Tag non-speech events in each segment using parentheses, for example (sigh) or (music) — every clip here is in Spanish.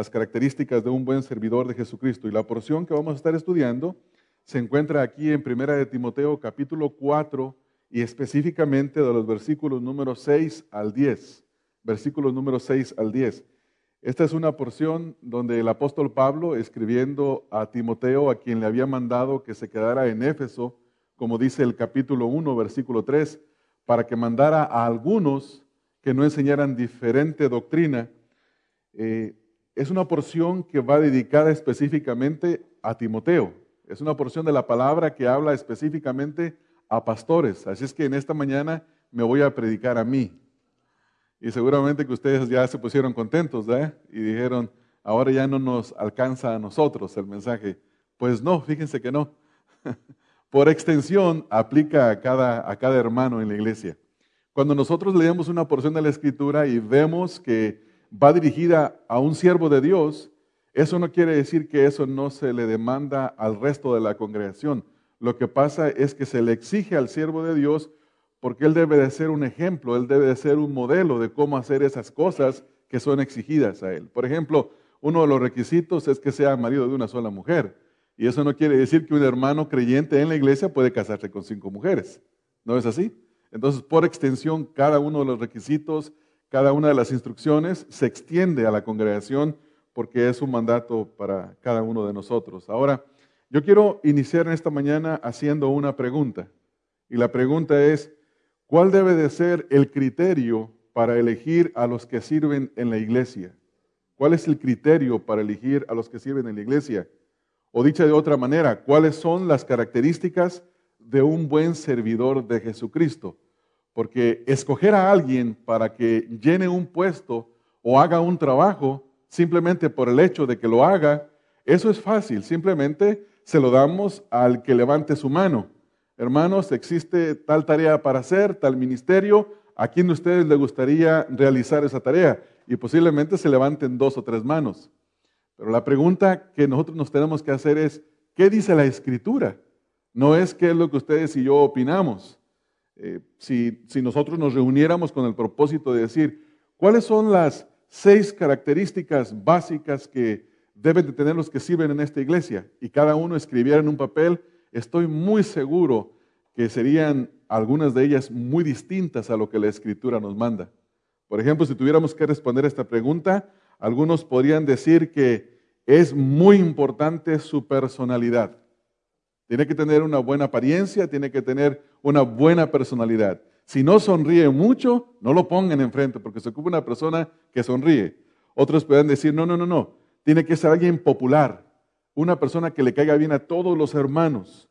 las características de un buen servidor de Jesucristo. Y la porción que vamos a estar estudiando se encuentra aquí en Primera de Timoteo capítulo 4 y específicamente de los versículos número 6 al 10. Versículos número 6 al 10. Esta es una porción donde el apóstol Pablo, escribiendo a Timoteo, a quien le había mandado que se quedara en Éfeso, como dice el capítulo 1, versículo 3, para que mandara a algunos que no enseñaran diferente doctrina, eh, es una porción que va dedicada específicamente a Timoteo. Es una porción de la palabra que habla específicamente a pastores. Así es que en esta mañana me voy a predicar a mí. Y seguramente que ustedes ya se pusieron contentos, ¿eh? Y dijeron, ahora ya no nos alcanza a nosotros el mensaje. Pues no, fíjense que no. (laughs) Por extensión, aplica a cada, a cada hermano en la iglesia. Cuando nosotros leemos una porción de la Escritura y vemos que va dirigida a un siervo de Dios, eso no quiere decir que eso no se le demanda al resto de la congregación. Lo que pasa es que se le exige al siervo de Dios porque él debe de ser un ejemplo, él debe de ser un modelo de cómo hacer esas cosas que son exigidas a él. Por ejemplo, uno de los requisitos es que sea marido de una sola mujer. Y eso no quiere decir que un hermano creyente en la iglesia puede casarse con cinco mujeres. ¿No es así? Entonces, por extensión, cada uno de los requisitos cada una de las instrucciones se extiende a la congregación porque es un mandato para cada uno de nosotros. Ahora, yo quiero iniciar esta mañana haciendo una pregunta. Y la pregunta es, ¿cuál debe de ser el criterio para elegir a los que sirven en la iglesia? ¿Cuál es el criterio para elegir a los que sirven en la iglesia? O dicha de otra manera, ¿cuáles son las características de un buen servidor de Jesucristo? Porque escoger a alguien para que llene un puesto o haga un trabajo simplemente por el hecho de que lo haga, eso es fácil. Simplemente se lo damos al que levante su mano. Hermanos, existe tal tarea para hacer, tal ministerio. ¿A quién de ustedes le gustaría realizar esa tarea? Y posiblemente se levanten dos o tres manos. Pero la pregunta que nosotros nos tenemos que hacer es, ¿qué dice la escritura? No es qué es lo que ustedes y yo opinamos. Eh, si, nosotros nos reuniéramos con el propósito de decir, ¿cuáles son las seis características básicas que deben de tener los que sirven en esta iglesia? Y cada uno escribiera en un papel, estoy muy seguro que serían algunas de ellas muy distintas a lo que la escritura nos manda. Por ejemplo, si tuviéramos que responder esta pregunta, algunos podrían decir que es muy importante su personalidad. Tiene que tener una buena apariencia, tiene que tener una buena personalidad. Si no sonríe mucho, no lo pongan enfrente porque se ocupa una persona que sonríe. Otros pueden decir, no, no, no, no. Tiene que ser alguien popular, una persona que le caiga bien a todos los hermanos.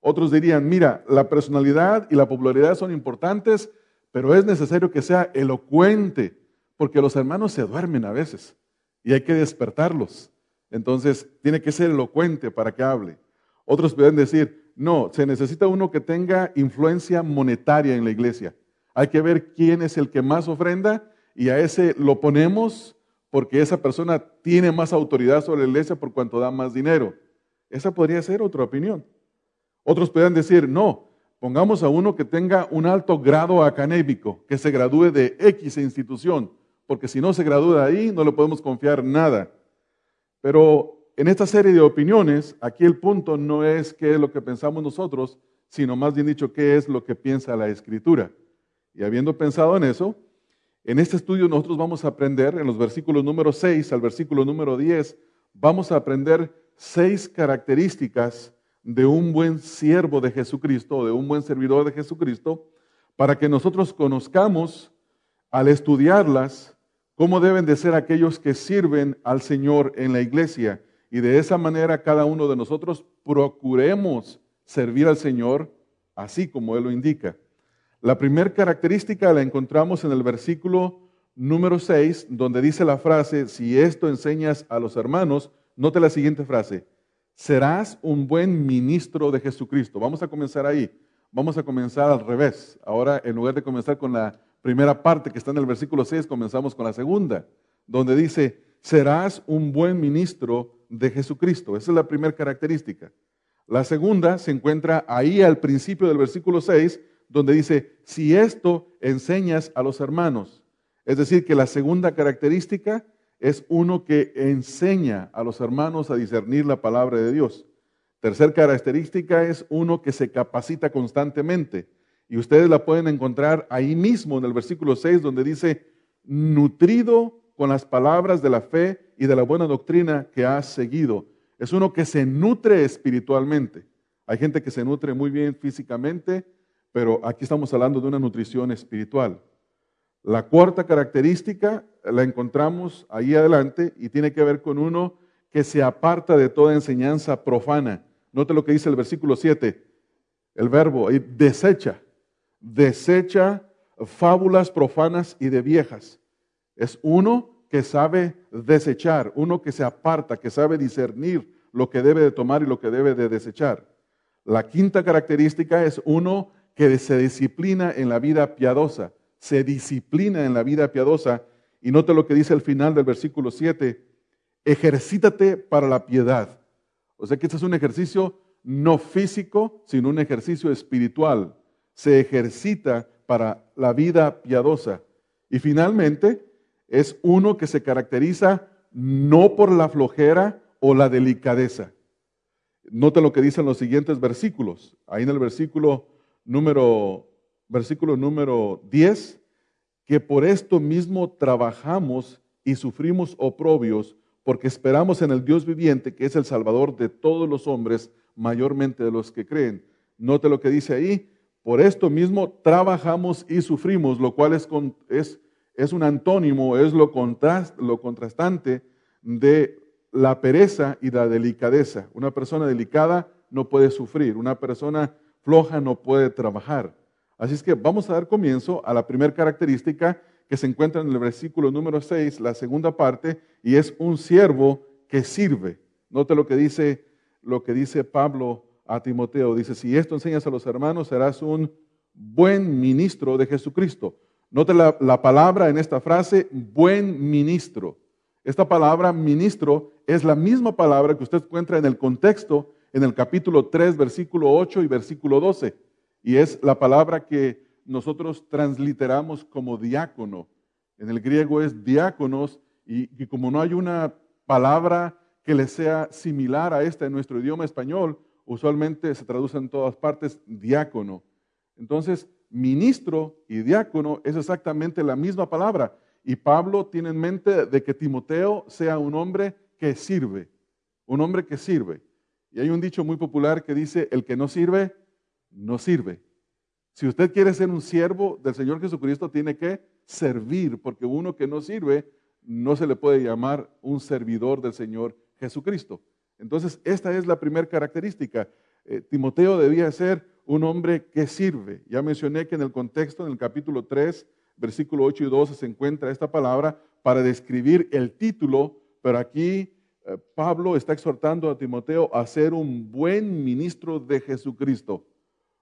Otros dirían, mira, la personalidad y la popularidad son importantes, pero es necesario que sea elocuente, porque los hermanos se duermen a veces y hay que despertarlos. Entonces, tiene que ser elocuente para que hable. Otros pueden decir, no, se necesita uno que tenga influencia monetaria en la iglesia. Hay que ver quién es el que más ofrenda y a ese lo ponemos porque esa persona tiene más autoridad sobre la iglesia por cuanto da más dinero. Esa podría ser otra opinión. Otros pueden decir, no, pongamos a uno que tenga un alto grado académico, que se gradúe de X institución, porque si no se gradúa ahí no le podemos confiar nada. Pero en esta serie de opiniones, aquí el punto no es qué es lo que pensamos nosotros, sino más bien dicho, qué es lo que piensa la Escritura. Y habiendo pensado en eso, en este estudio nosotros vamos a aprender, en los versículos número 6 al versículo número 10, vamos a aprender seis características de un buen siervo de Jesucristo, de un buen servidor de Jesucristo, para que nosotros conozcamos, al estudiarlas, cómo deben de ser aquellos que sirven al Señor en la iglesia y de esa manera cada uno de nosotros procuremos servir al Señor así como Él lo indica. La primera característica la encontramos en el versículo número 6, donde dice la frase, si esto enseñas a los hermanos, note la siguiente frase, serás un buen ministro de Jesucristo. Vamos a comenzar ahí, vamos a comenzar al revés. Ahora, en lugar de comenzar con la primera parte que está en el versículo 6, comenzamos con la segunda, donde dice, serás un buen ministro de Jesucristo. Esa es la primera característica. La segunda se encuentra ahí al principio del versículo 6, donde dice, si esto enseñas a los hermanos. Es decir, que la segunda característica es uno que enseña a los hermanos a discernir la palabra de Dios. Tercer característica es uno que se capacita constantemente. Y ustedes la pueden encontrar ahí mismo en el versículo 6 donde dice, nutrido con las palabras de la fe y de la buena doctrina que has seguido. Es uno que se nutre espiritualmente. Hay gente que se nutre muy bien físicamente, pero aquí estamos hablando de una nutrición espiritual. La cuarta característica la encontramos ahí adelante y tiene que ver con uno que se aparta de toda enseñanza profana. Note lo que dice el versículo 7, el verbo, desecha, desecha fábulas profanas y de viejas. Es uno que sabe desechar, uno que se aparta, que sabe discernir lo que debe de tomar y lo que debe de desechar. La quinta característica es uno que se disciplina en la vida piadosa, se disciplina en la vida piadosa. Y note lo que dice al final del versículo 7, ejercítate para la piedad. O sea que este es un ejercicio no físico, sino un ejercicio espiritual. Se ejercita para la vida piadosa. Y finalmente, es uno que se caracteriza no por la flojera o la delicadeza. Note lo que dicen los siguientes versículos. Ahí en el versículo número, versículo número 10, que por esto mismo trabajamos y sufrimos oprobios, porque esperamos en el Dios viviente, que es el Salvador de todos los hombres, mayormente de los que creen. Note lo que dice ahí, por esto mismo trabajamos y sufrimos, lo cual es, es un antónimo, es lo, contrast, lo contrastante de la pereza y la delicadeza. Una persona delicada no puede sufrir, una persona floja no puede trabajar. Así es que vamos a dar comienzo a la primera característica que se encuentra en el versículo número 6, la segunda parte, y es un siervo que sirve. Note lo que dice, lo que dice Pablo a Timoteo. Dice, si esto enseñas a los hermanos, serás un buen ministro de Jesucristo. Note la, la palabra en esta frase, buen ministro. Esta palabra ministro es la misma palabra que usted encuentra en el contexto en el capítulo 3, versículo 8 y versículo 12. Y es la palabra que nosotros transliteramos como diácono. En el griego es diáconos y, y como no hay una palabra que le sea similar a esta en nuestro idioma español, usualmente se traduce en todas partes diácono. Entonces, ministro y diácono es exactamente la misma palabra. Y Pablo tiene en mente de que Timoteo sea un hombre que sirve, un hombre que sirve. Y hay un dicho muy popular que dice, el que no sirve, no sirve. Si usted quiere ser un siervo del Señor Jesucristo, tiene que servir, porque uno que no sirve, no se le puede llamar un servidor del Señor Jesucristo. Entonces, esta es la primera característica. Eh, Timoteo debía ser un hombre que sirve. Ya mencioné que en el contexto, en el capítulo 3, versículo 8 y 12, se encuentra esta palabra para describir el título, pero aquí eh, Pablo está exhortando a Timoteo a ser un buen ministro de Jesucristo.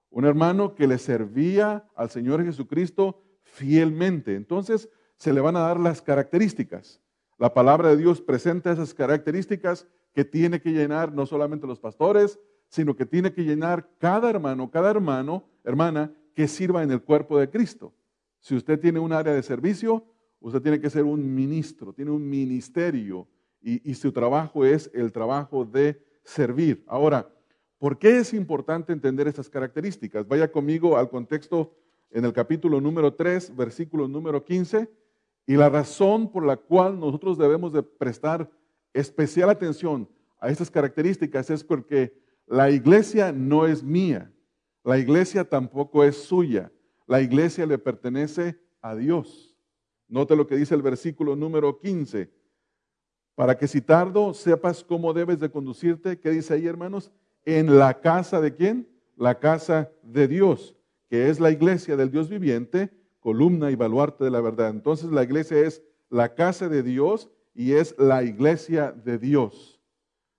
Un hermano que le servía al Señor Jesucristo fielmente. Entonces, se le van a dar las características. La palabra de Dios presenta esas características que tiene que llenar no solamente los pastores, sino que tiene que llenar cada hermano, cada hermano, hermana que sirva en el cuerpo de Cristo. Si usted tiene un área de servicio, usted tiene que ser un ministro, tiene un ministerio y, su trabajo es el trabajo de servir. Ahora, ¿por qué es importante entender estas características? Vaya conmigo al contexto en el capítulo número 3, versículo número 15, y la razón por la cual nosotros debemos de prestar especial atención a estas características es porque la iglesia no es mía, la iglesia tampoco es suya, la iglesia le pertenece a Dios. Note lo que dice el versículo número 15. Para que si tardo sepas cómo debes de conducirte, ¿qué dice ahí hermanos? En la casa de quién? La casa de Dios, que es la iglesia del Dios viviente, columna y baluarte de la verdad. Entonces la iglesia es la casa de Dios y es la iglesia de Dios.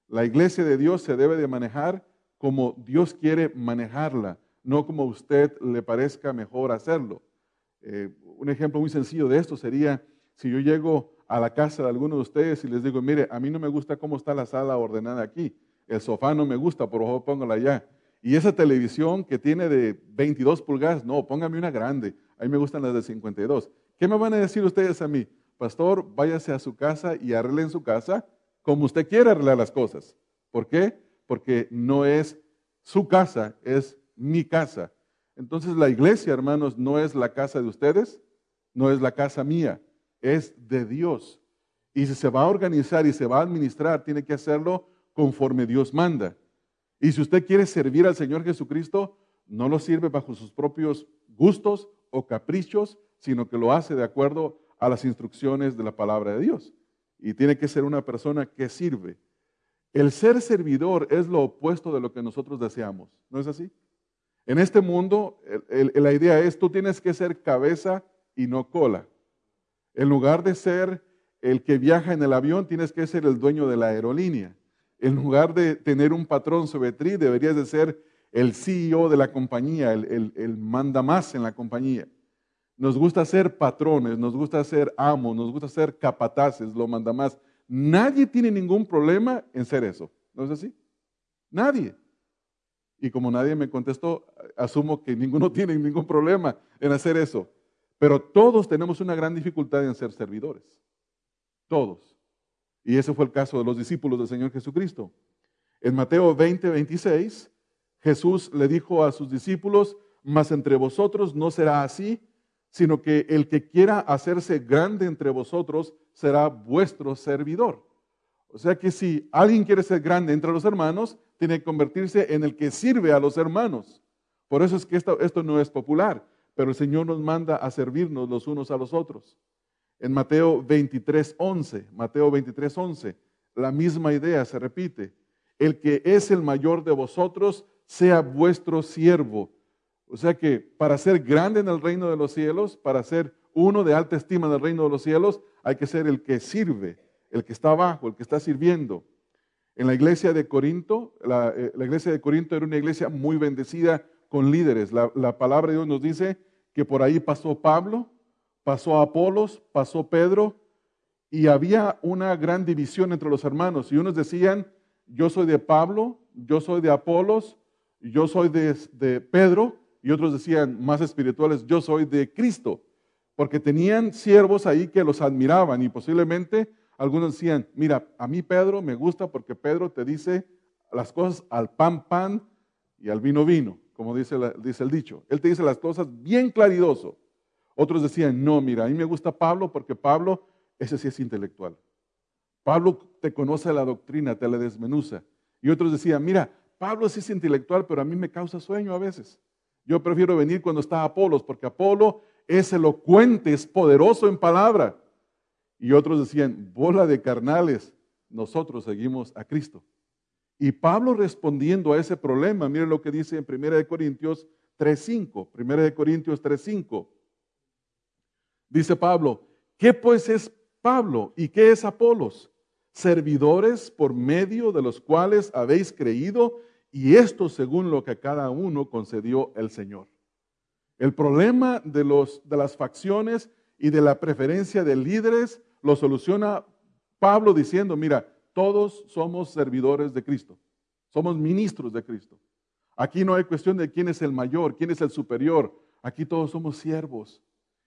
La iglesia de Dios se debe de manejar como Dios quiere manejarla, no como a usted le parezca mejor hacerlo. Eh, un ejemplo muy sencillo de esto sería si yo llego a la casa de alguno de ustedes y les digo, mire, a mí no me gusta cómo está la sala ordenada aquí, el sofá no me gusta, por favor póngala allá. Y esa televisión que tiene de 22 pulgadas, no, póngame una grande, a mí me gustan las de 52. ¿Qué me van a decir ustedes a mí? pastor, váyase a su casa y arregle en su casa como usted quiera arreglar las cosas. ¿Por qué? Porque no es su casa, es mi casa. Entonces la iglesia, hermanos, no es la casa de ustedes, no es la casa mía, es de Dios. Y si se va a organizar y se va a administrar, tiene que hacerlo conforme Dios manda. Y si usted quiere servir al Señor Jesucristo, no lo sirve bajo sus propios gustos o caprichos, sino que lo hace de acuerdo a las instrucciones de la palabra de Dios. Y tiene que ser una persona que sirve. El ser servidor es lo opuesto de lo que nosotros deseamos, ¿no es así? En este mundo, la idea es, tú tienes que ser cabeza y no cola. En lugar de ser el que viaja en el avión, tienes que ser el dueño de la aerolínea. En lugar de tener un patrón sobre ti, deberías de ser el CEO de la compañía, el manda más en la compañía. Nos gusta ser patrones, nos gusta ser amos, nos gusta ser capataces, lo manda más. Nadie tiene ningún problema en ser eso. ¿No es así? Nadie. Y como nadie me contestó, asumo que ninguno (laughs) tiene ningún problema en hacer eso. Pero todos tenemos una gran dificultad en ser servidores. Todos. Y ese fue el caso de los discípulos del Señor Jesucristo. En Mateo 20, 26, Jesús le dijo a sus discípulos, mas entre vosotros no será así, sino que el que quiera hacerse grande entre vosotros será vuestro servidor. O sea que si alguien quiere ser grande entre los hermanos, tiene que convertirse en el que sirve a los hermanos. Por eso es que esto, no es popular, pero el Señor nos manda a servirnos los unos a los otros. En Mateo 23, 11, Mateo 23, 11, la misma idea se repite. El que es el mayor de vosotros sea vuestro siervo o sea que para ser grande en el reino de los cielos, para ser uno de alta estima en el reino de los cielos, hay que ser el que sirve, el que está abajo, el que está sirviendo. En la iglesia de Corinto, la, eh, iglesia de Corinto era una iglesia muy bendecida con líderes. La, la palabra de Dios nos dice que por ahí pasó Pablo, pasó Apolos, pasó Pedro, y había una gran división entre los hermanos. Y unos decían, yo soy de Pablo, yo soy de Apolos, yo soy de Pedro, y otros decían, más espirituales, yo soy de Cristo, porque tenían siervos ahí que los admiraban y posiblemente algunos decían, mira, a mí Pedro me gusta porque Pedro te dice las cosas al pan pan y al vino vino, como dice, dice el dicho. Él te dice las cosas bien claridoso. Otros decían, no, mira, a mí me gusta Pablo porque Pablo, ese sí es intelectual. Pablo te conoce la doctrina, te la desmenuza. Y otros decían, mira, Pablo sí es intelectual, pero a mí me causa sueño a veces. Yo prefiero venir cuando está Apolos, porque Apolo es elocuente, es poderoso en palabra. Y otros decían, bola de carnales, nosotros seguimos a Cristo. Y Pablo respondiendo a ese problema, miren lo que dice en 1 Corintios 3.5, 1 Corintios 3.5. Dice Pablo, ¿qué pues es Pablo y qué es Apolos? Servidores por medio de los cuales habéis creído y esto según lo que cada uno concedió el Señor. El problema de, los, de las facciones y de la preferencia de líderes lo soluciona Pablo diciendo, mira, todos somos servidores de Cristo, somos ministros de Cristo. Aquí no hay cuestión de quién es el mayor, quién es el superior, aquí todos somos siervos.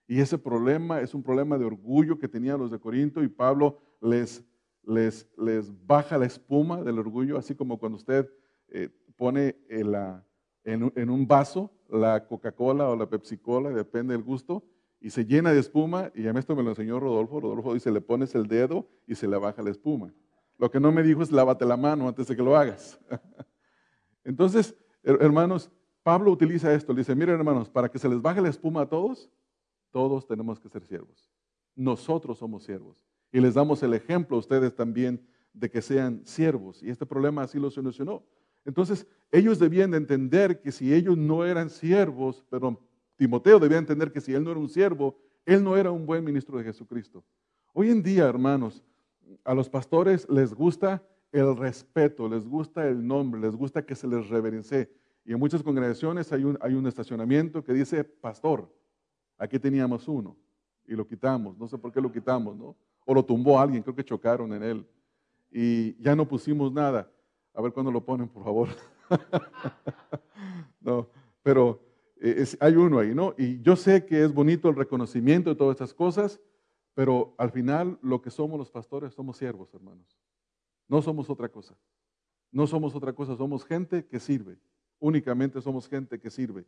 Y ese problema es un problema de orgullo que tenían los de Corinto y Pablo les, les, les baja la espuma del orgullo, así como cuando usted eh, pone en, un vaso la Coca-Cola o la Pepsi-Cola, depende del gusto, y se llena de espuma, y a mí esto me lo enseñó Rodolfo, Rodolfo dice, le pones el dedo y se le baja la espuma. Lo que no me dijo es lávate la mano antes de que lo hagas. (laughs) Entonces, hermanos, Pablo utiliza esto, le dice, miren hermanos, para que se les baje la espuma a todos, todos tenemos que ser siervos. Nosotros somos siervos. Y les damos el ejemplo a ustedes también de que sean siervos. Y este problema así lo solucionó. Entonces, ellos debían de entender que si ellos no eran siervos, pero Timoteo debía entender que si él no era un siervo, él no era un buen ministro de Jesucristo. Hoy en día, hermanos, a los pastores les gusta el respeto, les gusta el nombre, les gusta que se les reverencie. Y en muchas congregaciones hay un, hay un estacionamiento que dice pastor. Aquí teníamos uno y lo quitamos. No sé por qué lo quitamos, ¿no? O lo tumbó alguien, creo que chocaron en él. Y ya no pusimos nada. A ver cuándo lo ponen, por favor. (laughs) no, pero eh, hay uno ahí, ¿no? Y yo sé que es bonito el reconocimiento de todas estas cosas, Pero al final lo que somos los pastores somos siervos, hermanos. No somos otra cosa. No somos otra cosa, somos gente que sirve. Únicamente somos gente que sirve.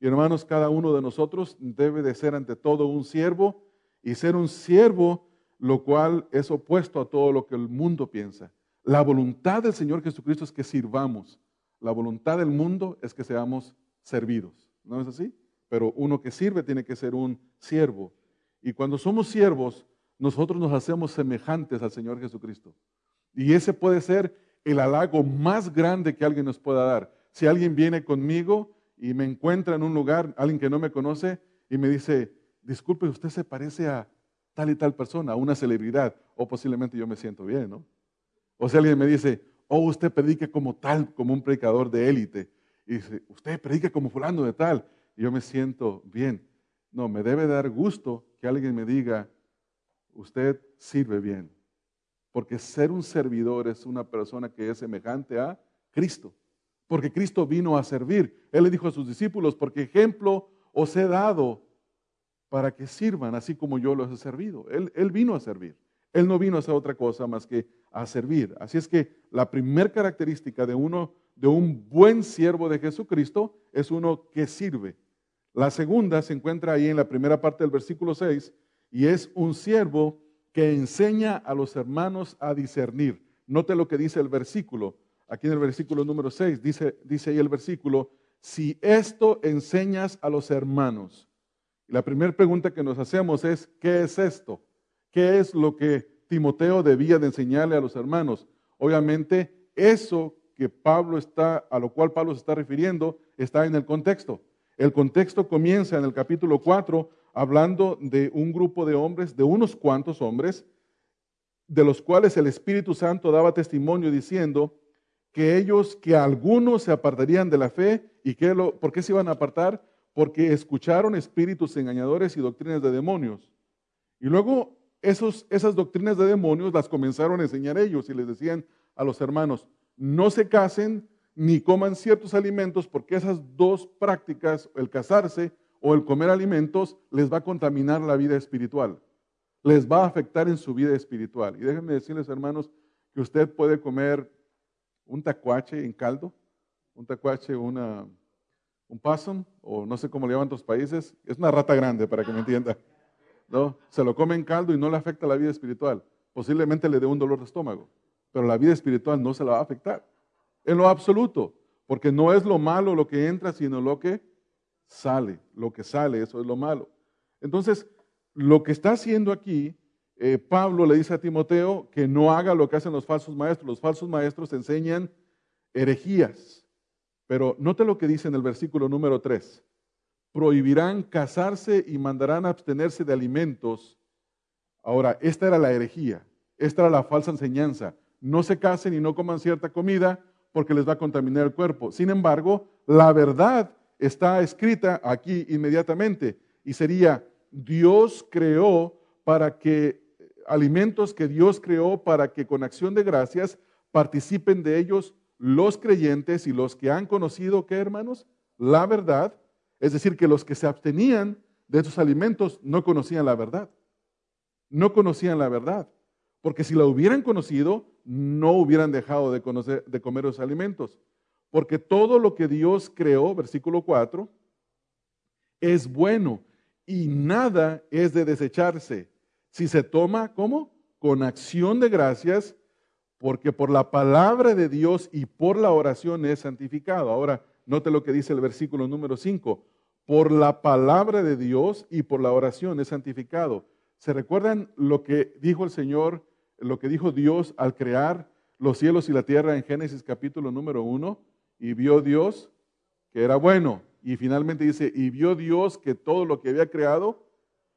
Y hermanos, cada uno de nosotros debe de ser ante todo un siervo y ser un siervo, lo cual es opuesto a todo lo que el mundo piensa. La voluntad del Señor Jesucristo es que sirvamos. La voluntad del mundo es que seamos servidos. ¿No es así? Pero uno que sirve tiene que ser un siervo. Y cuando somos siervos, nosotros nos hacemos semejantes al Señor Jesucristo. Y ese puede ser el halago más grande que alguien nos pueda dar. Si alguien viene conmigo y me encuentra en un lugar, alguien que no me conoce, y me dice, disculpe, usted se parece a tal y tal persona, a una celebridad, o posiblemente yo me siento bien, ¿no? O si alguien me dice, oh, usted predica como tal, como un predicador de élite, y dice, usted predica como fulano de tal, y yo me siento bien. No, me debe dar gusto que alguien me diga, usted sirve bien. Porque ser un servidor es una persona que es semejante a Cristo. Porque Cristo vino a servir. Él le dijo a sus discípulos, porque ejemplo os he dado para que sirvan así como yo los he servido. Él, él vino a servir. Él no vino a hacer otra cosa más que a servir. Así es que la primera característica de uno, de un buen siervo de Jesucristo, es uno que sirve. La segunda se encuentra ahí en la primera parte del versículo 6 y es un siervo que enseña a los hermanos a discernir. Note lo que dice el versículo. Aquí en el versículo número 6 dice, dice ahí el versículo, si esto enseñas a los hermanos. la primera pregunta que nos hacemos es, ¿qué es esto? ¿Qué es lo que Timoteo debía de enseñarle a los hermanos? Obviamente, eso que Pablo está, a lo cual Pablo se está refiriendo, está en el contexto. El contexto comienza en el capítulo 4 hablando de un grupo de hombres, de unos cuantos hombres, de los cuales el Espíritu Santo daba testimonio diciendo que ellos, que algunos se apartarían de la fe, ¿y que lo, por qué se iban a apartar? Porque escucharon espíritus engañadores y doctrinas de demonios. Y luego esas doctrinas de demonios las comenzaron a enseñar ellos y les decían a los hermanos, no se casen ni coman ciertos alimentos porque esas dos prácticas, el casarse o el comer alimentos, les va a contaminar la vida espiritual. Les va a afectar en su vida espiritual. Y déjenme decirles, hermanos, que usted puede comer un tacuache en caldo, un tacuache, una, un possum, o no sé cómo le llaman en otros países. Es una rata grande, para que me entienda. ¿No? Se lo come en caldo y no le afecta la vida espiritual. Posiblemente le dé un dolor de estómago, pero la vida espiritual no se la va a afectar. En lo absoluto, porque no es lo malo lo que entra, sino lo que sale. Lo que sale, eso es lo malo. Entonces, lo que está haciendo aquí, eh, Pablo le dice a Timoteo que no haga lo que hacen los falsos maestros. Los falsos maestros enseñan herejías. Pero note lo que dice en el versículo número 3. Prohibirán casarse y mandarán abstenerse de alimentos. Ahora, esta era la herejía, esta era la falsa enseñanza. No se casen y no coman cierta comida porque les va a contaminar el cuerpo. Sin embargo, la verdad está escrita aquí inmediatamente y sería, Dios creó para que alimentos que Dios creó para que con acción de gracias participen de ellos los creyentes y los que han conocido, ¿qué hermanos? La verdad. Es decir, que los que se abstenían de esos alimentos no conocían la verdad. No conocían la verdad. Porque si la hubieran conocido, no hubieran dejado de, comer los alimentos. Porque todo lo que Dios creó, versículo 4, es bueno y nada es de desecharse. Si se toma, ¿cómo? Con acción de gracias, porque por la palabra de Dios y por la oración es santificado. Ahora, note lo que dice el versículo número 5. Por la palabra de Dios y por la oración es santificado. ¿Se recuerdan lo que dijo el Señor lo que dijo Dios al crear los cielos y la tierra en Génesis capítulo número 1, y vio Dios que era bueno. Y finalmente dice, y vio Dios que todo lo que había creado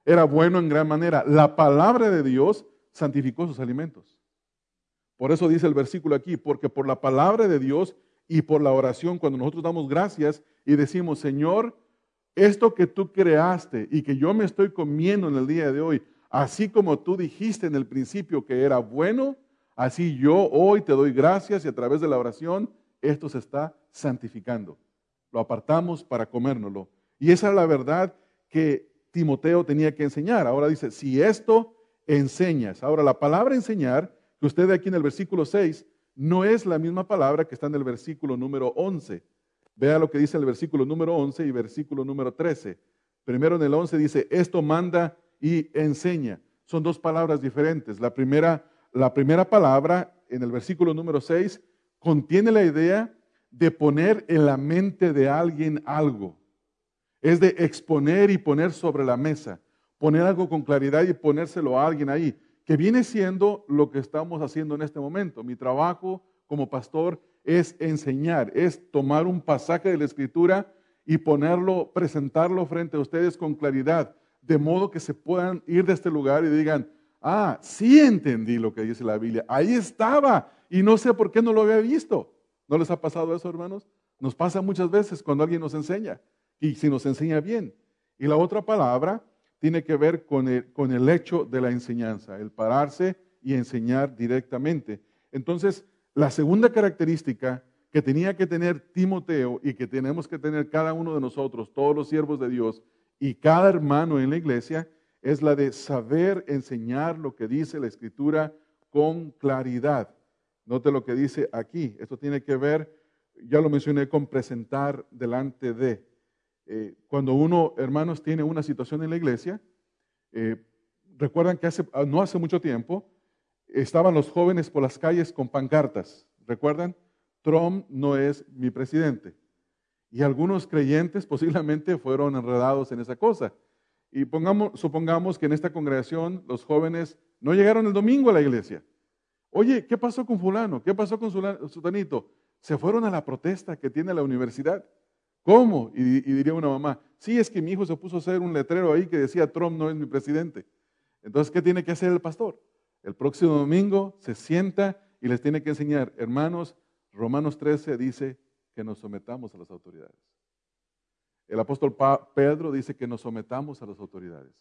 era bueno en gran manera. La palabra de Dios santificó sus alimentos. Por eso dice el versículo aquí, porque por la palabra de Dios y por la oración, cuando nosotros damos gracias y decimos, Señor, esto que tú creaste y que yo me estoy comiendo en el día de hoy, Así como tú dijiste en el principio que era bueno, así yo hoy te doy gracias y a través de la oración esto se está santificando. Lo apartamos para comérnoslo. Y esa es la verdad que Timoteo tenía que enseñar. Ahora dice, si esto enseñas. Ahora, la palabra enseñar, que usted aquí en el versículo 6, no es la misma palabra que está en el versículo número 11. Vea lo que dice el versículo número 11 y versículo número 13. Primero en el 11 dice, esto manda y enseña. Son dos palabras diferentes. La primera, la primera palabra en el versículo número 6 contiene la idea de poner en la mente de alguien algo. Es de exponer y poner sobre la mesa, poner algo con claridad y ponérselo a alguien ahí, que viene siendo lo que estamos haciendo en este momento. Mi trabajo como pastor es enseñar, es tomar un pasaje de la escritura y ponerlo, presentarlo frente a ustedes con claridad, de modo que se puedan ir de este lugar y digan, ah, sí entendí lo que dice la Biblia, ahí estaba y no sé por qué no lo había visto. ¿No les ha pasado eso, hermanos? Nos pasa muchas veces cuando alguien nos enseña y si nos enseña bien. Y la otra palabra tiene que ver con el, con el hecho de la enseñanza, el pararse y enseñar directamente. Entonces, la segunda característica que tenía que tener Timoteo y que tenemos que tener cada uno de nosotros, todos los siervos de Dios y cada hermano en la iglesia, es la de saber enseñar lo que dice la escritura con claridad. Note lo que dice aquí. Esto tiene que ver, ya lo mencioné, con presentar delante de. Eh, cuando uno, hermanos, tiene una situación en la iglesia, eh, recuerdan que hace, no hace mucho tiempo estaban los jóvenes por las calles con pancartas. ¿Recuerdan? Trump no es mi presidente. Y algunos creyentes (laughs) posiblemente fueron enredados en esa cosa. Y pongamos, supongamos que en esta congregación los jóvenes no llegaron el domingo a la iglesia. Oye, ¿qué pasó con fulano? ¿Qué pasó con sutanito? Se fueron a la protesta que tiene la universidad. ¿Cómo? Y, diría una mamá, sí, es que mi hijo se puso a hacer un letrero ahí que decía Trump no es mi presidente. Entonces, ¿qué tiene que hacer el pastor? El próximo domingo se sienta y les tiene que enseñar, hermanos, Romanos 13 dice que nos sometamos a las autoridades. El apóstol Pedro dice que nos sometamos a las autoridades.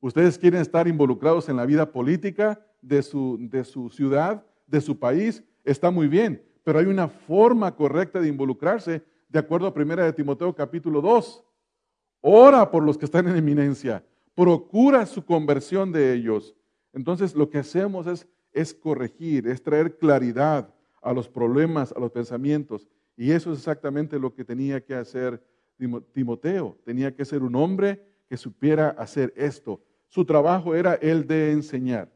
Ustedes quieren estar involucrados en la vida política de su, de su ciudad, de su país, está muy bien, pero hay una forma correcta de involucrarse de acuerdo a 1 de Timoteo capítulo 2. Ora por los que están en eminencia, procura su conversión de ellos. Entonces lo que hacemos es, es corregir, es traer claridad a los problemas, a los pensamientos. Y eso es exactamente lo que tenía que hacer Timoteo. Tenía que ser un hombre que supiera hacer esto. Su trabajo era el de enseñar.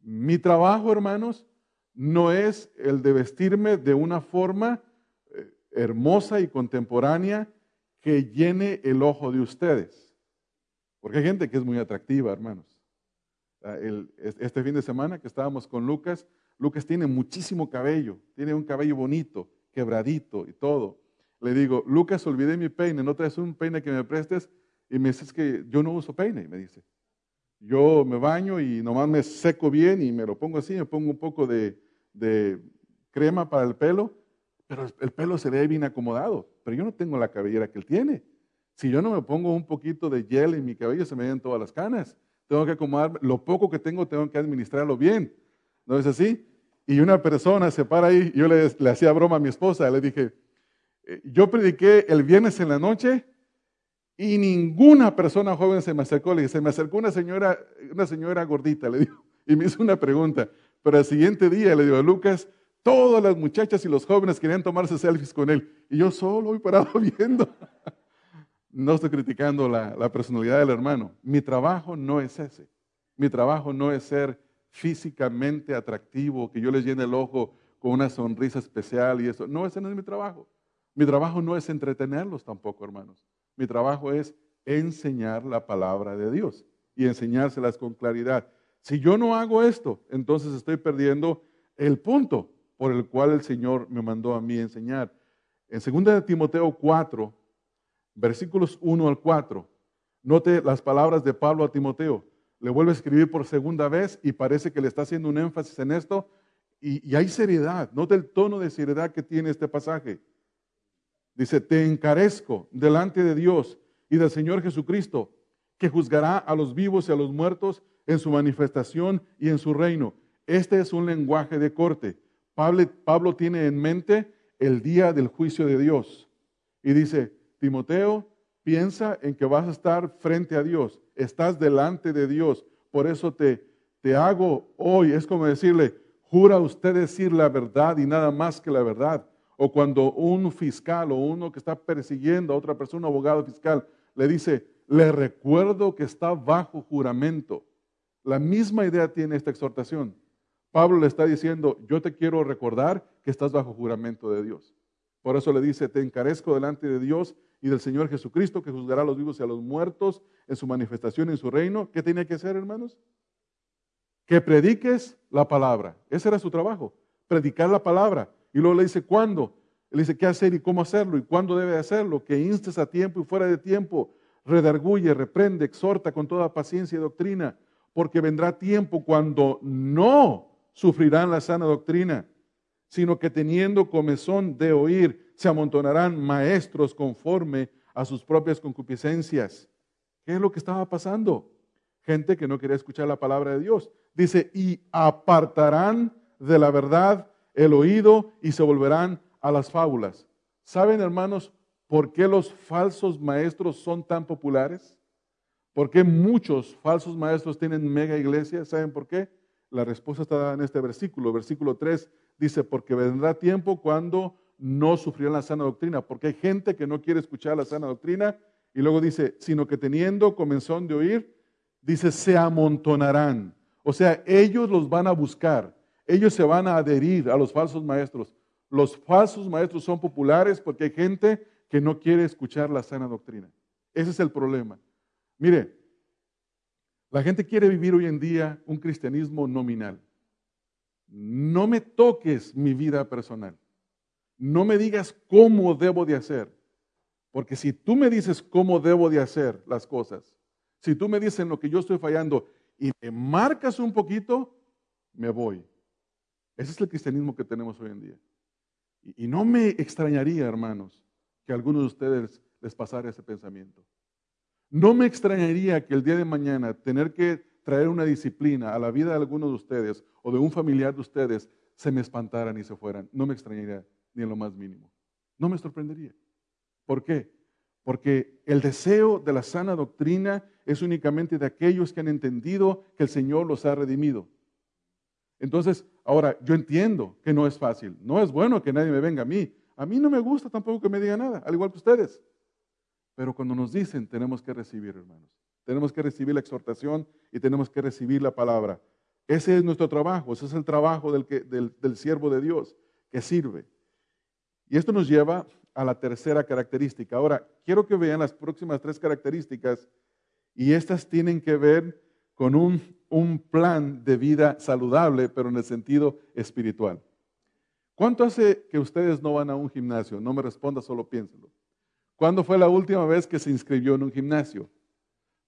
Mi trabajo, hermanos, no es el de vestirme de una forma hermosa y contemporánea que llene el ojo de ustedes. Porque hay gente que es muy atractiva, hermanos. Ah, este fin de semana que estábamos con Lucas, Lucas tiene muchísimo cabello, tiene un cabello bonito, quebradito y todo. Le digo, Lucas, olvidé mi peine, ¿no traes un peine que me prestes? Y me dice, que yo no uso peine, me dice. Yo me baño y nomás me seco bien y me lo pongo así, me pongo un poco de, crema para el pelo, pero el pelo se ve bien acomodado. Pero yo no tengo la cabellera que él tiene. Si yo no me pongo un poquito de gel en mi cabello, se me ven todas las canas. Tengo que acomodar, lo poco que tengo, tengo que administrarlo bien. ¿No es así? Y una persona se para ahí, yo le, le hacía broma a mi esposa, le dije, eh, yo prediqué el viernes en la noche y ninguna persona joven se me acercó. Le dije, se me acercó una señora, una señora gordita, le digo, y me hizo una pregunta. Pero al siguiente día le digo Lucas, todas las muchachas y los jóvenes querían tomarse selfies con él. Y yo solo voy parado (laughs) viendo. No estoy criticando la, la personalidad del hermano. Mi trabajo no es ese. Mi trabajo no es ser físicamente atractivo, que yo les llene el ojo con una sonrisa especial y eso. No, ese no es mi trabajo. Mi trabajo no es entretenerlos tampoco, hermanos. Mi trabajo es enseñar la palabra de Dios y enseñárselas con claridad. Si yo no hago esto, entonces estoy perdiendo el punto por el cual el Señor me mandó a mí enseñar. En 2 Timoteo 4, versículos 1 al 4, note las palabras de Pablo a Timoteo. Le vuelve a escribir por segunda vez y parece que le está haciendo un énfasis en esto. Y, y hay seriedad. Note el tono de seriedad que tiene este pasaje. Dice, te encarezco delante de Dios y del Señor Jesucristo, que juzgará a los vivos y a los muertos en su manifestación y en su reino. Este es un lenguaje de corte. Pablo, tiene en mente el día del juicio de Dios. Y dice, Timoteo, piensa en que vas a estar frente a Dios, estás delante de Dios, por eso te, te hago hoy, es como decirle, jura usted decir la verdad y nada más que la verdad. O cuando un fiscal o uno que está persiguiendo a otra persona, abogado fiscal, le dice, le recuerdo que está bajo juramento. La misma idea tiene esta exhortación. Pablo le está diciendo, yo te quiero recordar que estás bajo juramento de Dios. Por eso le dice, te encarezco delante de Dios y del Señor Jesucristo, que juzgará a los vivos y a los muertos en su manifestación en su reino. ¿Qué tenía que hacer, hermanos? Que prediques la palabra. Ese era su trabajo, predicar la palabra. Y luego le dice, ¿cuándo? Él dice, ¿qué hacer y cómo hacerlo? ¿Y cuándo debe hacerlo? Que instes a tiempo y fuera de tiempo, redarguye, reprende, exhorta con toda paciencia y doctrina, porque vendrá tiempo cuando no sufrirán la sana doctrina sino que teniendo comezón de oír, se amontonarán maestros conforme a sus propias concupiscencias. ¿Qué es lo que estaba pasando? Gente que no quería escuchar la palabra de Dios. Dice, y apartarán de la verdad el oído y se volverán a las fábulas. ¿Saben, hermanos, por qué los falsos maestros son tan populares? ¿Por qué muchos falsos maestros tienen mega iglesias? ¿Saben por qué? La respuesta está en este versículo, versículo 3 dice, porque vendrá tiempo cuando no sufrirán la sana doctrina, porque hay gente que no quiere escuchar la sana doctrina, y luego dice, sino que teniendo comenzón de oír, dice, se amontonarán. O sea, ellos los van a buscar, ellos se van a adherir a los falsos maestros. Los falsos maestros son populares porque hay gente que no quiere escuchar la sana doctrina. Ese es el problema. Mire, la gente quiere vivir hoy en día un cristianismo nominal no me toques mi vida personal. No me digas cómo debo de hacer. Porque si tú me dices cómo debo de hacer las cosas, si tú me dices en lo que yo estoy fallando y me marcas un poquito, me voy. Ese es el cristianismo que tenemos hoy en día. Y, no me extrañaría, hermanos, que a algunos de ustedes les pasara ese pensamiento. No me extrañaría que el día de mañana tener que traer una disciplina a la vida de algunos de ustedes o de un familiar de ustedes, se me espantaran y se fueran. No me extrañaría ni en lo más mínimo. No me sorprendería. ¿Por qué? Porque el deseo de la sana doctrina es únicamente de aquellos que han entendido que el Señor los ha redimido. Entonces, ahora, yo entiendo que no es fácil. No es bueno que nadie me venga a mí. A mí no me gusta tampoco que me diga nada, al igual que ustedes. Pero cuando nos dicen, tenemos que recibir, hermanos. Tenemos que recibir la exhortación y tenemos que recibir la palabra. Ese es nuestro trabajo, ese es el trabajo del, siervo de Dios que sirve. Y esto nos lleva a la tercera característica. Ahora, quiero que vean las próximas tres características y estas tienen que ver con un, un, plan de vida saludable, pero en el sentido espiritual. ¿Cuánto hace que ustedes no van a un gimnasio? No me responda, solo piénselo. ¿Cuándo fue la última vez que se inscribió en un gimnasio?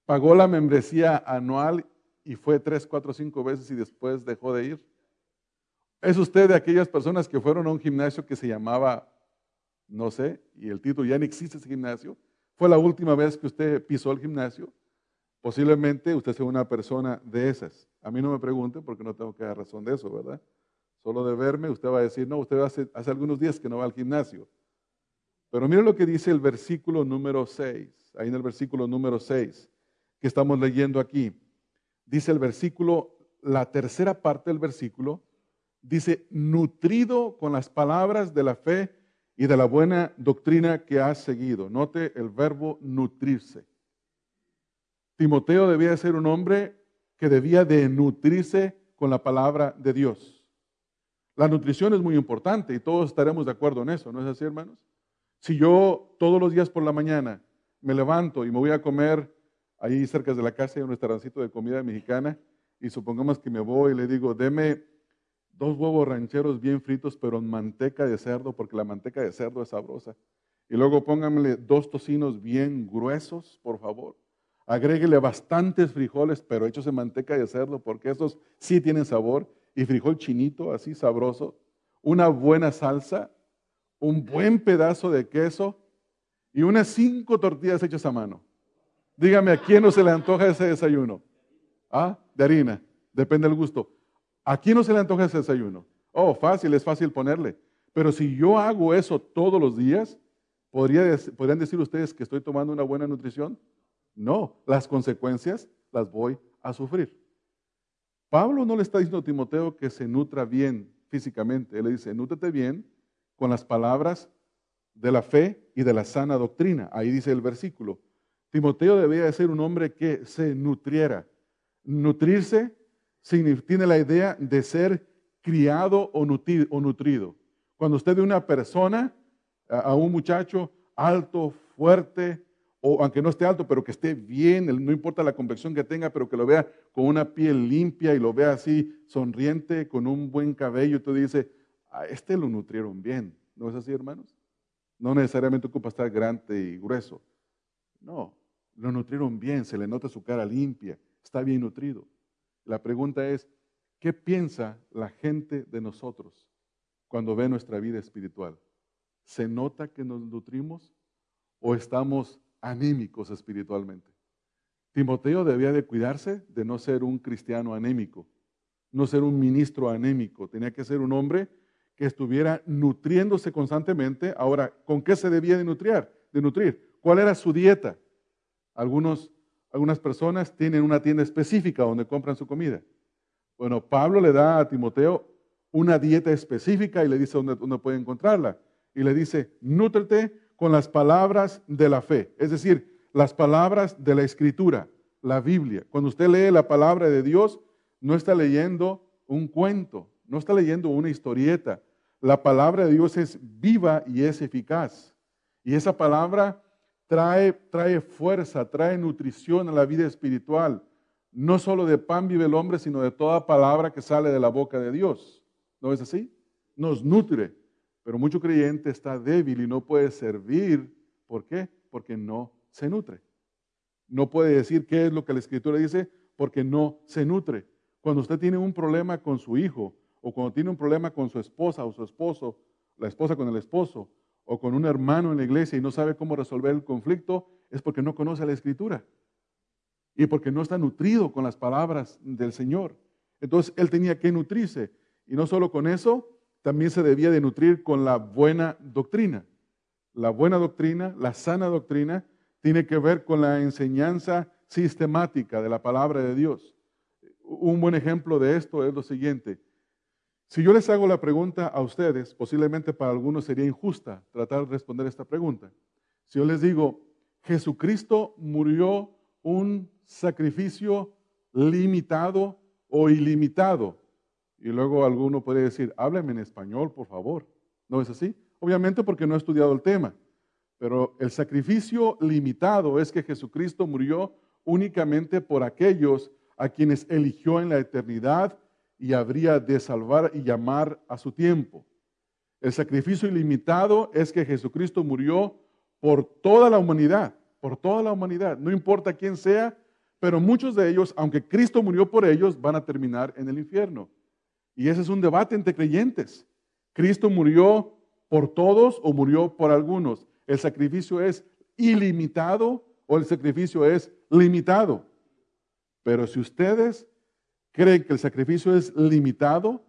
pagó la membresía anual y fue tres, cuatro, cinco veces y después dejó de ir. ¿Es usted de aquellas personas que fueron a un gimnasio que se llamaba, no sé, y el título ya no existe ese gimnasio? ¿Fue la última vez que usted pisó el gimnasio? Posiblemente usted sea una persona de esas. A mí no me pregunte porque no tengo que dar razón de eso, ¿verdad? Solo de verme usted va a decir, no, usted hace, hace algunos días que no va al gimnasio. Pero mire lo que dice el versículo número 6, ahí en el versículo número 6 que estamos leyendo aquí. Dice el versículo, la tercera parte del versículo, dice, nutrido con las palabras de la fe y de la buena doctrina que has seguido. Note el verbo nutrirse. Timoteo debía ser un hombre que debía de nutrirse con la palabra de Dios. La nutrición es muy importante y todos estaremos de acuerdo en eso, ¿no es así, hermanos? Si yo todos los días por la mañana me levanto y me voy a comer ahí cerca de la casa hay un restaurancito de comida mexicana y supongamos que me voy y le digo, deme dos huevos rancheros bien fritos, pero en manteca de cerdo, porque la manteca de cerdo es sabrosa. Y luego pónganle dos tocinos bien gruesos, por favor. Agréguele bastantes frijoles, pero hechos en manteca de cerdo, porque esos sí tienen sabor. Y frijol chinito, así sabroso. Una buena salsa, un buen pedazo de queso y unas cinco tortillas hechas a mano. Dígame, ¿a quién no se le antoja ese desayuno? ¿Ah? De harina. Depende del gusto. ¿A quién no se le antoja ese desayuno? Oh, fácil, es fácil ponerle. Pero si yo hago eso todos los días, ¿podrían decir ustedes que estoy tomando una buena nutrición? No, las consecuencias las voy a sufrir. Pablo no le está diciendo a Timoteo que se nutra bien físicamente. Él le dice, nútrete bien con las palabras de la fe y de la sana doctrina. Ahí dice el versículo. Timoteo debía de ser un hombre que se nutriera. Nutrirse tiene la idea de ser criado o nutrido. Cuando usted ve una persona, a un muchacho alto, fuerte, o aunque no esté alto, pero que esté bien, no importa la complexión que tenga, pero que lo vea con una piel limpia y lo vea así sonriente, con un buen cabello, tú dices, a este lo nutrieron bien. ¿No es así, hermanos? No necesariamente ocupa estar grande y grueso. No, lo nutrieron bien, se le nota su cara limpia, está bien nutrido. La pregunta es, ¿qué piensa la gente de nosotros cuando ve nuestra vida espiritual? ¿Se nota que nos nutrimos o estamos anémicos espiritualmente? Timoteo debía de cuidarse de no ser un cristiano anémico, no ser un ministro anémico, tenía que ser un hombre que estuviera nutriéndose constantemente. Ahora, ¿con qué se debía de nutrir? De nutrir? ¿Cuál era su dieta? Algunos, algunas personas tienen una tienda específica donde compran su comida. Bueno, Pablo le da a Timoteo una dieta específica y le dice dónde, dónde puede encontrarla. Y le dice, nútrete con las palabras de la fe, es decir, las palabras de la escritura, la Biblia. Cuando usted lee la palabra de Dios, no está leyendo un cuento, no está leyendo una historieta. La palabra de Dios es viva y es eficaz. Y esa palabra trae, trae fuerza, trae nutrición a la vida espiritual. No solo de pan vive el hombre, sino de toda palabra que sale de la boca de Dios. ¿No es así? Nos nutre. Pero mucho creyente está débil y no puede servir. ¿Por qué? Porque no se nutre. No puede decir qué es lo que la Escritura dice porque no se nutre. Cuando usted tiene un problema con su hijo, o cuando tiene un problema con su esposa o su esposo, la esposa con el esposo, o con un hermano en la iglesia y no sabe cómo resolver el conflicto, es porque no conoce la escritura y porque no está nutrido con las palabras del Señor. Entonces él tenía que nutrirse. Y no solo con eso, también se debía de nutrir con la buena doctrina. La buena doctrina, la sana doctrina, tiene que ver con la enseñanza sistemática de la palabra de Dios. Un buen ejemplo de esto es lo siguiente. Si yo les hago la pregunta a ustedes, posiblemente para algunos sería injusta tratar de responder esta pregunta. Si yo les digo, Jesucristo murió un sacrificio limitado o ilimitado, y luego alguno puede decir, háblame en español, por favor. ¿No es así? Obviamente porque no he estudiado el tema, pero el sacrificio limitado es que Jesucristo murió únicamente por aquellos a quienes eligió en la eternidad y habría de salvar y llamar a su tiempo. El sacrificio ilimitado es que Jesucristo murió por toda la humanidad, por toda la humanidad, no importa quién sea, pero muchos de ellos, aunque Cristo murió por ellos, van a terminar en el infierno. Y ese es un debate entre creyentes. ¿Cristo murió por todos o murió por algunos? ¿El sacrificio es ilimitado o el sacrificio es limitado? Pero si ustedes cree que el sacrificio es limitado,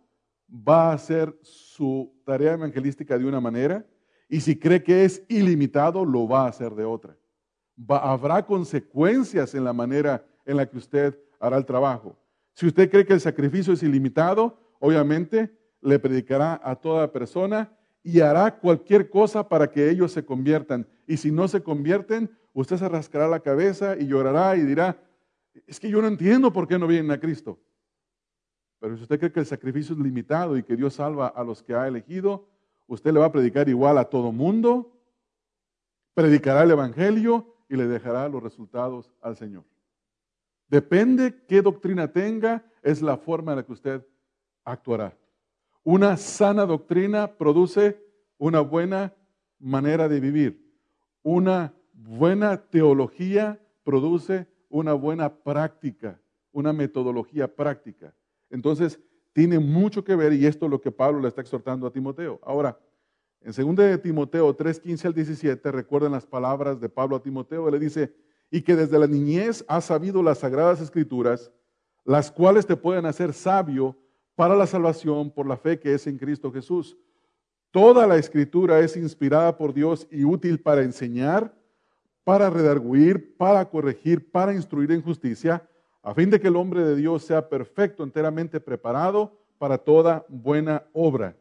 va a hacer su tarea evangelística de una manera, y si cree que es ilimitado, lo va a hacer de otra. habrá consecuencias en la manera en la que usted hará el trabajo. Si usted cree que el sacrificio es ilimitado, obviamente le predicará a toda persona y hará cualquier cosa para que ellos se conviertan. Y si no se convierten, usted se rascará la cabeza y llorará y dirá, es que yo no entiendo por qué no vienen a Cristo. Pero si usted cree que el sacrificio es limitado y que Dios salva a los que ha elegido, usted le va a predicar igual a todo mundo, predicará el Evangelio y le dejará los resultados al Señor. Depende qué doctrina tenga, es la forma en la que usted actuará. Una sana doctrina produce una buena manera de vivir. Una buena teología produce una buena práctica, una metodología práctica. Entonces, tiene mucho que ver y esto es lo que Pablo le está exhortando a Timoteo. Ahora, en 2 de Timoteo 3, 15 al 17, recuerden las palabras de Pablo a Timoteo, le dice, y que desde la niñez has sabido las sagradas escrituras, las cuales te pueden hacer sabio para la salvación por la fe que es en Cristo Jesús. Toda la escritura es inspirada por Dios y útil para enseñar, para redarguir, para corregir, para instruir en justicia, a fin de que el hombre de Dios sea perfecto, enteramente preparado para toda buena obra.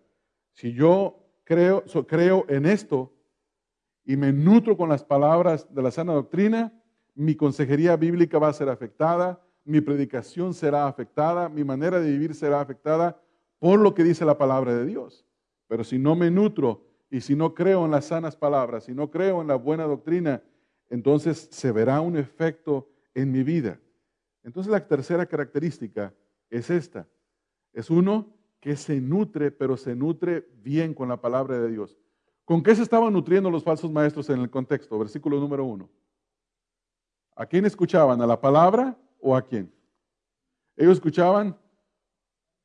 Si yo creo, creo en esto y me nutro con las palabras de la sana doctrina, mi consejería bíblica va a ser afectada, mi predicación será afectada, mi manera de vivir será afectada por lo que dice la palabra de Dios. Pero si no me nutro y si no creo en las sanas palabras, si no creo en la buena doctrina, entonces se verá un efecto en mi vida. Entonces la tercera característica es esta. Es uno que se nutre, pero se nutre bien con la palabra de Dios. ¿Con qué se estaban nutriendo los falsos maestros en el contexto? Versículo número uno. ¿A quién escuchaban? ¿A la palabra o a quién? Ellos escuchaban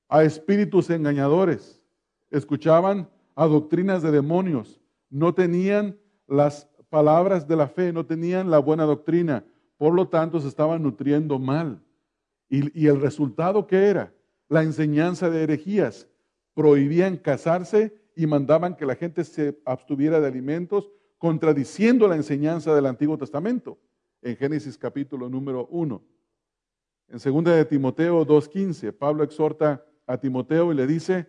a espíritus engañadores, escuchaban a doctrinas de demonios, no tenían las palabras de la fe, no tenían la buena doctrina, por lo tanto se estaban nutriendo mal. ¿Y, el resultado qué era? La enseñanza de herejías. Prohibían casarse y mandaban que la gente se abstuviera de alimentos, contradiciendo la enseñanza del Antiguo Testamento en Génesis capítulo número 1. En 2 de Timoteo 2.15, Pablo exhorta a Timoteo y le dice,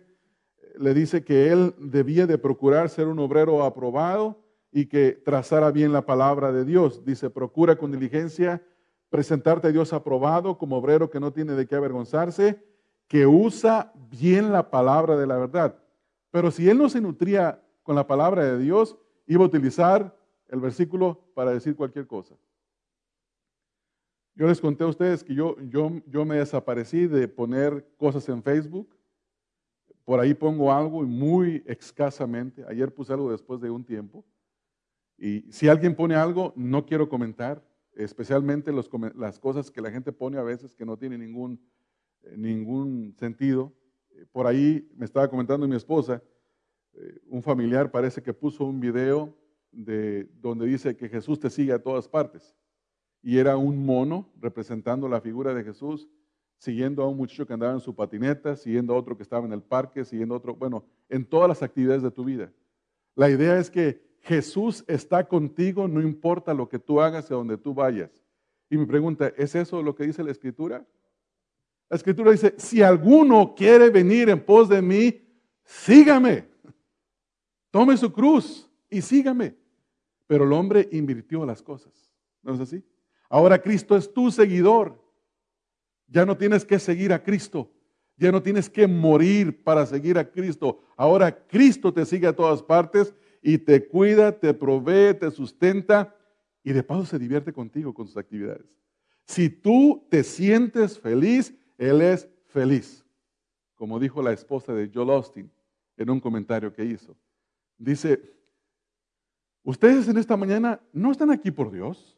le dice que él debía de procurar ser un obrero aprobado y que trazara bien la palabra de Dios. Dice, procura con diligencia presentarte a Dios aprobado como obrero que no tiene de qué avergonzarse, que usa bien la palabra de la verdad. Pero si él no se nutría con la palabra de Dios, iba a utilizar el versículo para decir cualquier cosa. Yo les conté a ustedes que yo, yo, yo me desaparecí de poner cosas en Facebook. Por ahí pongo algo muy escasamente. Ayer puse algo después de un tiempo. Y si alguien pone algo, no quiero comentar, especialmente las cosas que la gente pone a veces que no tienen ningún, eh, ningún sentido. Por ahí me estaba comentando mi esposa, eh, un familiar parece que puso un video de, donde dice que Jesús te sigue a todas partes y era un mono representando la figura de Jesús, siguiendo a un muchacho que andaba en su patineta, siguiendo a otro que estaba en el parque, siguiendo a otro, bueno, en todas las actividades de tu vida. La idea es que Jesús está contigo, no importa lo que tú hagas y a donde tú vayas. Y mi pregunta, ¿es eso lo que dice la Escritura? La Escritura dice, si alguno quiere venir en pos de mí, sígame. Tome su cruz y sígame. Pero el hombre invirtió las cosas. ¿No es así? Ahora Cristo es tu seguidor. Ya no tienes que seguir a Cristo. Ya no tienes que morir para seguir a Cristo. Ahora Cristo te sigue a todas partes y te cuida, te provee, te sustenta y de paso se divierte contigo con sus actividades. Si tú te sientes feliz, Él es feliz. Como dijo la esposa de Joel Austin en un comentario que hizo. Dice, ustedes en esta mañana no están aquí por Dios.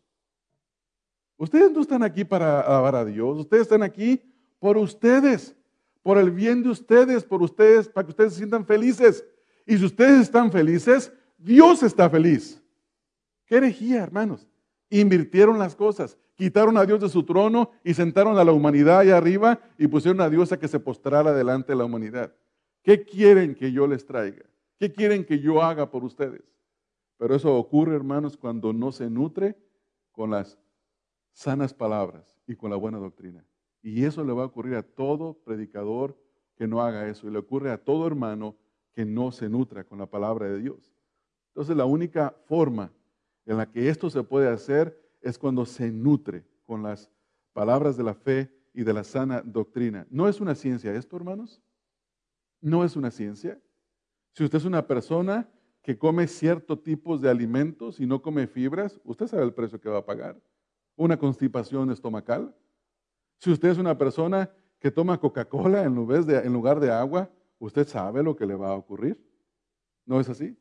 Ustedes no están aquí para alabar a Dios, ustedes están aquí por ustedes, por el bien de ustedes, por ustedes, para que ustedes se sientan felices. Y si ustedes están felices, Dios está feliz. Qué herejía, hermanos. Invirtieron las cosas, quitaron a Dios de su trono y sentaron a la humanidad allá arriba y pusieron a Dios a que se postrara delante de la humanidad. ¿Qué quieren que yo les traiga? ¿Qué quieren que yo haga por ustedes? Pero eso ocurre, hermanos, cuando no se nutre con las sanas palabras y con la buena doctrina. Y eso le va a ocurrir a todo predicador que no haga eso. Y le ocurre a todo hermano que no se nutra con la palabra de Dios. Entonces la única forma en la que esto se puede hacer es cuando se nutre con las palabras de la fe y de la sana doctrina. No es una ciencia esto, hermanos. No es una ciencia. Si usted es una persona que come cierto tipo de alimentos y no come fibras, usted sabe el precio que va a pagar una constipación estomacal. Si usted es una persona que toma Coca-Cola en, en lugar de agua, usted sabe lo que le va a ocurrir. ¿No es así?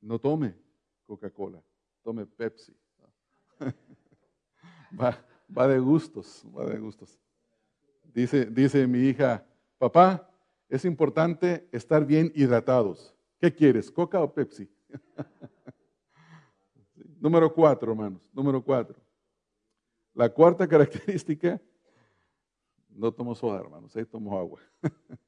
No tome Coca-Cola, tome Pepsi. (laughs) Va, va, de gustos, va de gustos. Dice, dice mi hija, papá, es importante estar bien hidratados. ¿Qué quieres, Coca o Pepsi? (laughs) Número cuatro, hermanos. Número cuatro. La cuarta (laughs) característica, no tomo soda, hermanos, ahí tomo agua. (laughs)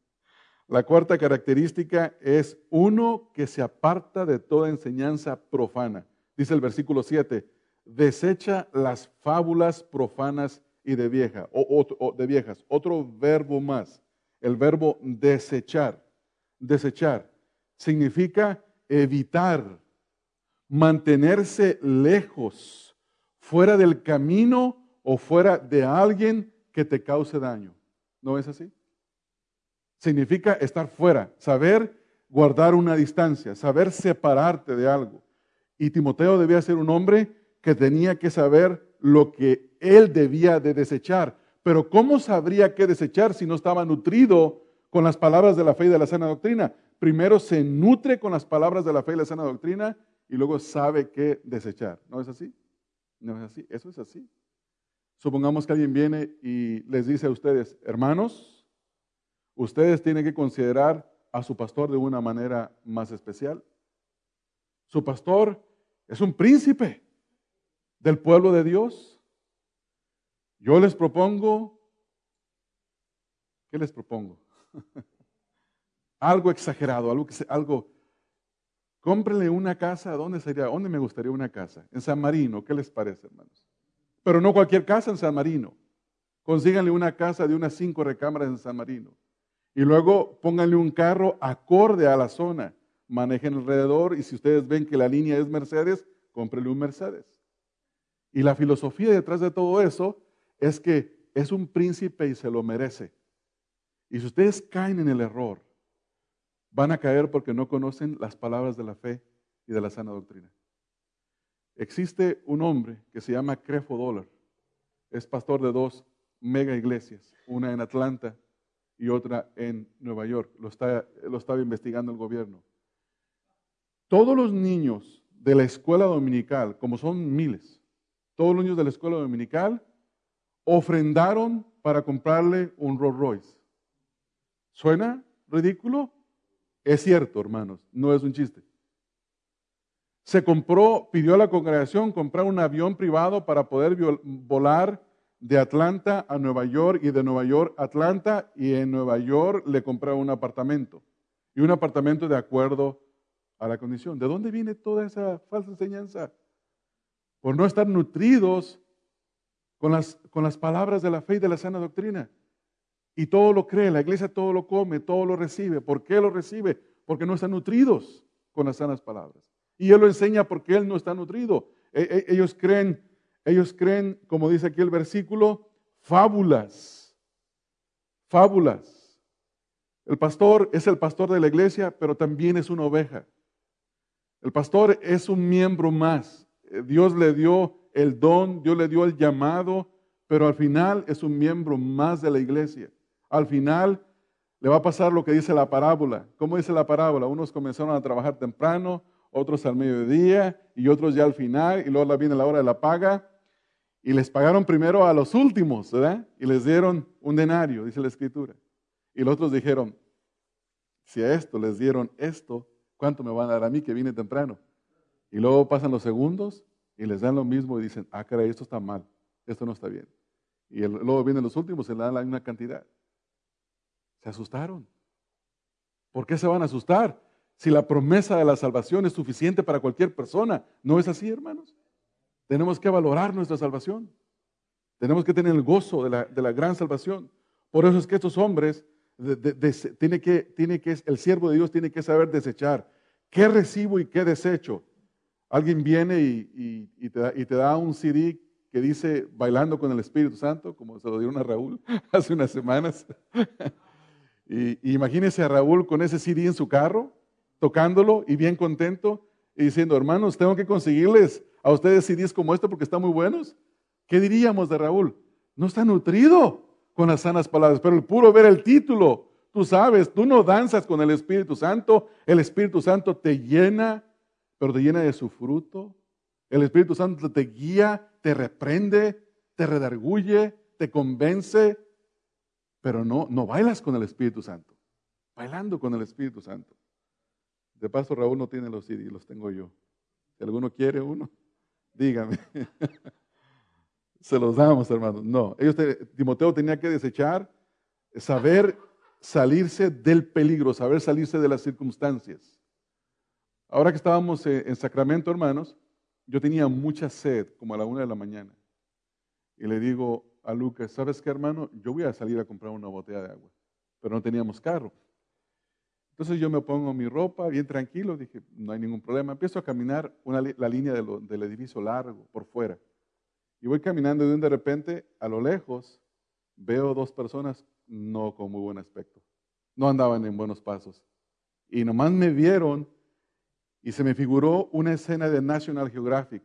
La cuarta característica es uno que se aparta de toda enseñanza profana. Dice el versículo 7, desecha las fábulas profanas y de, vieja, o, de viejas. Otro verbo más, el verbo desechar. Desechar significa evitar, mantenerse lejos, fuera del camino o fuera de alguien que te cause daño. ¿No es así? Significa estar fuera, saber guardar una distancia, saber separarte de algo. Y Timoteo debía ser un hombre que tenía que saber lo que él debía de desechar. Pero ¿cómo sabría qué desechar si no estaba nutrido con las palabras de la fe y de la sana doctrina? Primero se nutre con las palabras de la fe y la sana doctrina y luego sabe qué desechar. ¿No es así? No es así. Eso es así. Supongamos que alguien viene y les dice a ustedes, hermanos, ustedes tienen que considerar a su pastor de una manera más especial. Su pastor es un príncipe del pueblo de Dios. Yo les propongo, ¿qué les propongo? (laughs) algo exagerado, algo, algo, cómprenle una casa, ¿dónde sería? ¿Dónde me gustaría una casa? En San Marino, ¿qué les parece, hermanos? Pero no cualquier casa en San Marino. Consíganle una casa de unas cinco recámaras en San Marino. Y luego pónganle un carro acorde a la zona. Manejen alrededor y si ustedes ven que la línea es Mercedes, cómprenle un Mercedes. Y la filosofía detrás de todo eso es que es un príncipe y se lo merece. Y si ustedes caen en el error, van a caer porque no conocen las palabras de la fe y de la sana doctrina. Existe un hombre que se llama Crefo Dollar. Es pastor de dos mega iglesias, una en Atlanta y otra en Nueva York. Lo, está, lo estaba investigando el gobierno. Todos los niños de la escuela dominical, como son miles, todos los niños de la escuela dominical ofrendaron para comprarle un Rolls Royce. ¿Suena ridículo? Es cierto, hermanos, no es un chiste. Se compró, pidió a la congregación comprar un avión privado para poder volar de Atlanta a Nueva York y de Nueva York a Atlanta y en Nueva York le compraron un apartamento. Y un apartamento de acuerdo a la condición. ¿De dónde viene toda esa falsa enseñanza? por no estar nutridos con las, con las palabras de la fe y de la sana doctrina. Y todo lo cree, la iglesia todo lo come, todo lo recibe. ¿Por qué lo recibe? Porque no están nutridos con las sanas palabras. Y Él lo enseña porque Él no está nutrido. E, e, ellos creen, ellos creen, como dice aquí el versículo, fábulas. Fábulas. El pastor es el pastor de la iglesia, pero también es una oveja. El pastor es un miembro más. Eh, Dios le dio el don, Dios le dio el llamado, pero al final es un miembro más de la iglesia. Al final le va a pasar lo que dice la parábola. ¿Cómo dice la parábola? Unos comenzaron a trabajar temprano, otros al mediodía y otros ya al final, y luego viene la hora de la paga. Y les pagaron primero a los últimos, ¿verdad? Y les dieron un denario, dice la escritura. Y los otros dijeron, si a esto les dieron esto, ¿cuánto me van a dar a mí que vine temprano? Y luego pasan los segundos y les dan lo mismo y dicen, ah, caray, esto está mal, esto no está bien. Y luego vienen los últimos y le dan la misma cantidad. Se asustaron. ¿Por qué se van a asustar? Si la promesa de la salvación es suficiente para cualquier persona. ¿No es así, hermanos? Tenemos que valorar nuestra salvación. Tenemos que tener el gozo de la, gran salvación. Por eso es que estos hombres, tiene que, tiene que, el siervo de Dios tiene que saber desechar qué recibo y qué desecho. Alguien viene y, te da, un CD que dice Bailando con el Espíritu Santo, como se lo dieron a Raúl (laughs) hace unas semanas. (laughs) y, imagínese a Raúl con ese CD en su carro, tocándolo y bien contento y diciendo, hermanos, tengo que conseguirles a ustedes CDs como este porque están muy buenos. ¿Qué diríamos de Raúl? No está nutrido con las sanas palabras, pero el puro ver el título, tú sabes, tú no danzas con el Espíritu Santo, el Espíritu Santo te llena pero te llena de su fruto. El Espíritu Santo te guía, te reprende, te redarguye, te convence, pero no, no bailas con el Espíritu Santo, bailando con el Espíritu Santo. De paso, Raúl no tiene los CD, los tengo yo. Si alguno quiere uno, (laughs) dígame. Se los damos, hermanos. No, ellos Timoteo tenía que desechar, saber salirse del peligro, saber salirse de las circunstancias. Ahora que estábamos en Sacramento, hermanos, yo tenía mucha sed, como a la una de la mañana. Y le digo a Lucas, ¿sabes qué, hermano? Yo voy a salir a comprar una botella de agua. Pero no teníamos carro. Entonces yo me pongo mi ropa bien tranquilo, dije, no hay ningún problema. Empiezo a caminar la línea del edificio largo por fuera. Y voy caminando y de repente, a lo lejos, veo dos personas no con muy buen aspecto. No andaban en buenos pasos. Y nomás me vieron y se me figuró una escena de National Geographic,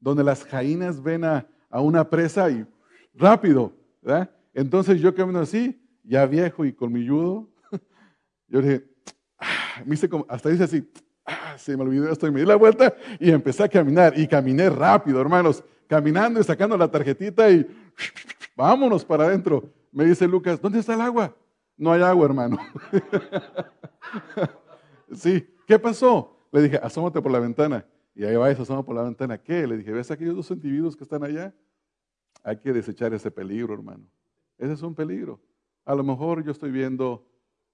donde las jainas ven a, una presa y rápido, ¿verdad? Entonces yo camino así, ya viejo y colmilludo, yo dije, ah", me hice como, hasta dice así, ah, se me olvidó esto y me di la vuelta y empecé a caminar y caminé rápido, hermanos, caminando y sacando la tarjetita y vámonos para adentro. Me dice Lucas, ¿dónde está el agua? No hay agua, hermano. (laughs) sí, ¿qué pasó? Le dije, asómate por la ventana. Y ahí va, se asoma por la ventana. ¿Qué? Le dije, ¿ves aquellos dos individuos que están allá? Hay que desechar ese peligro, hermano. Ese es un peligro. A lo mejor yo estoy viendo,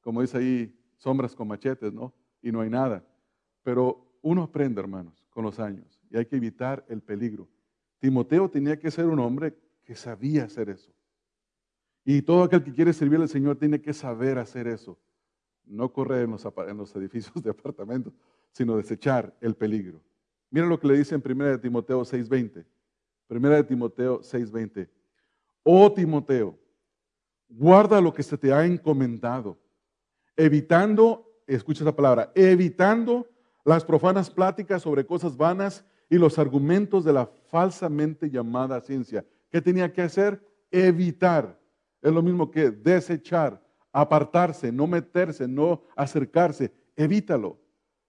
como dice ahí, sombras con machetes, ¿no? Y no hay nada. Pero uno aprende, hermanos, con los años. Y hay que evitar el peligro. Timoteo tenía que ser un hombre que sabía hacer eso. Y todo aquel que quiere servir al Señor tiene que saber hacer eso. No correr en los, (laughs) edificios de apartamentos, sino desechar el peligro. Mira lo que le dice en 1 de Timoteo 6:20. 1 de Timoteo 6:20. Oh Timoteo, guarda lo que se te ha encomendado, evitando, escucha esa palabra, evitando las profanas pláticas sobre cosas vanas y los argumentos de la falsamente llamada ciencia. ¿Qué tenía que hacer? Evitar. Es lo mismo que desechar, apartarse, no meterse, no acercarse. Evítalo.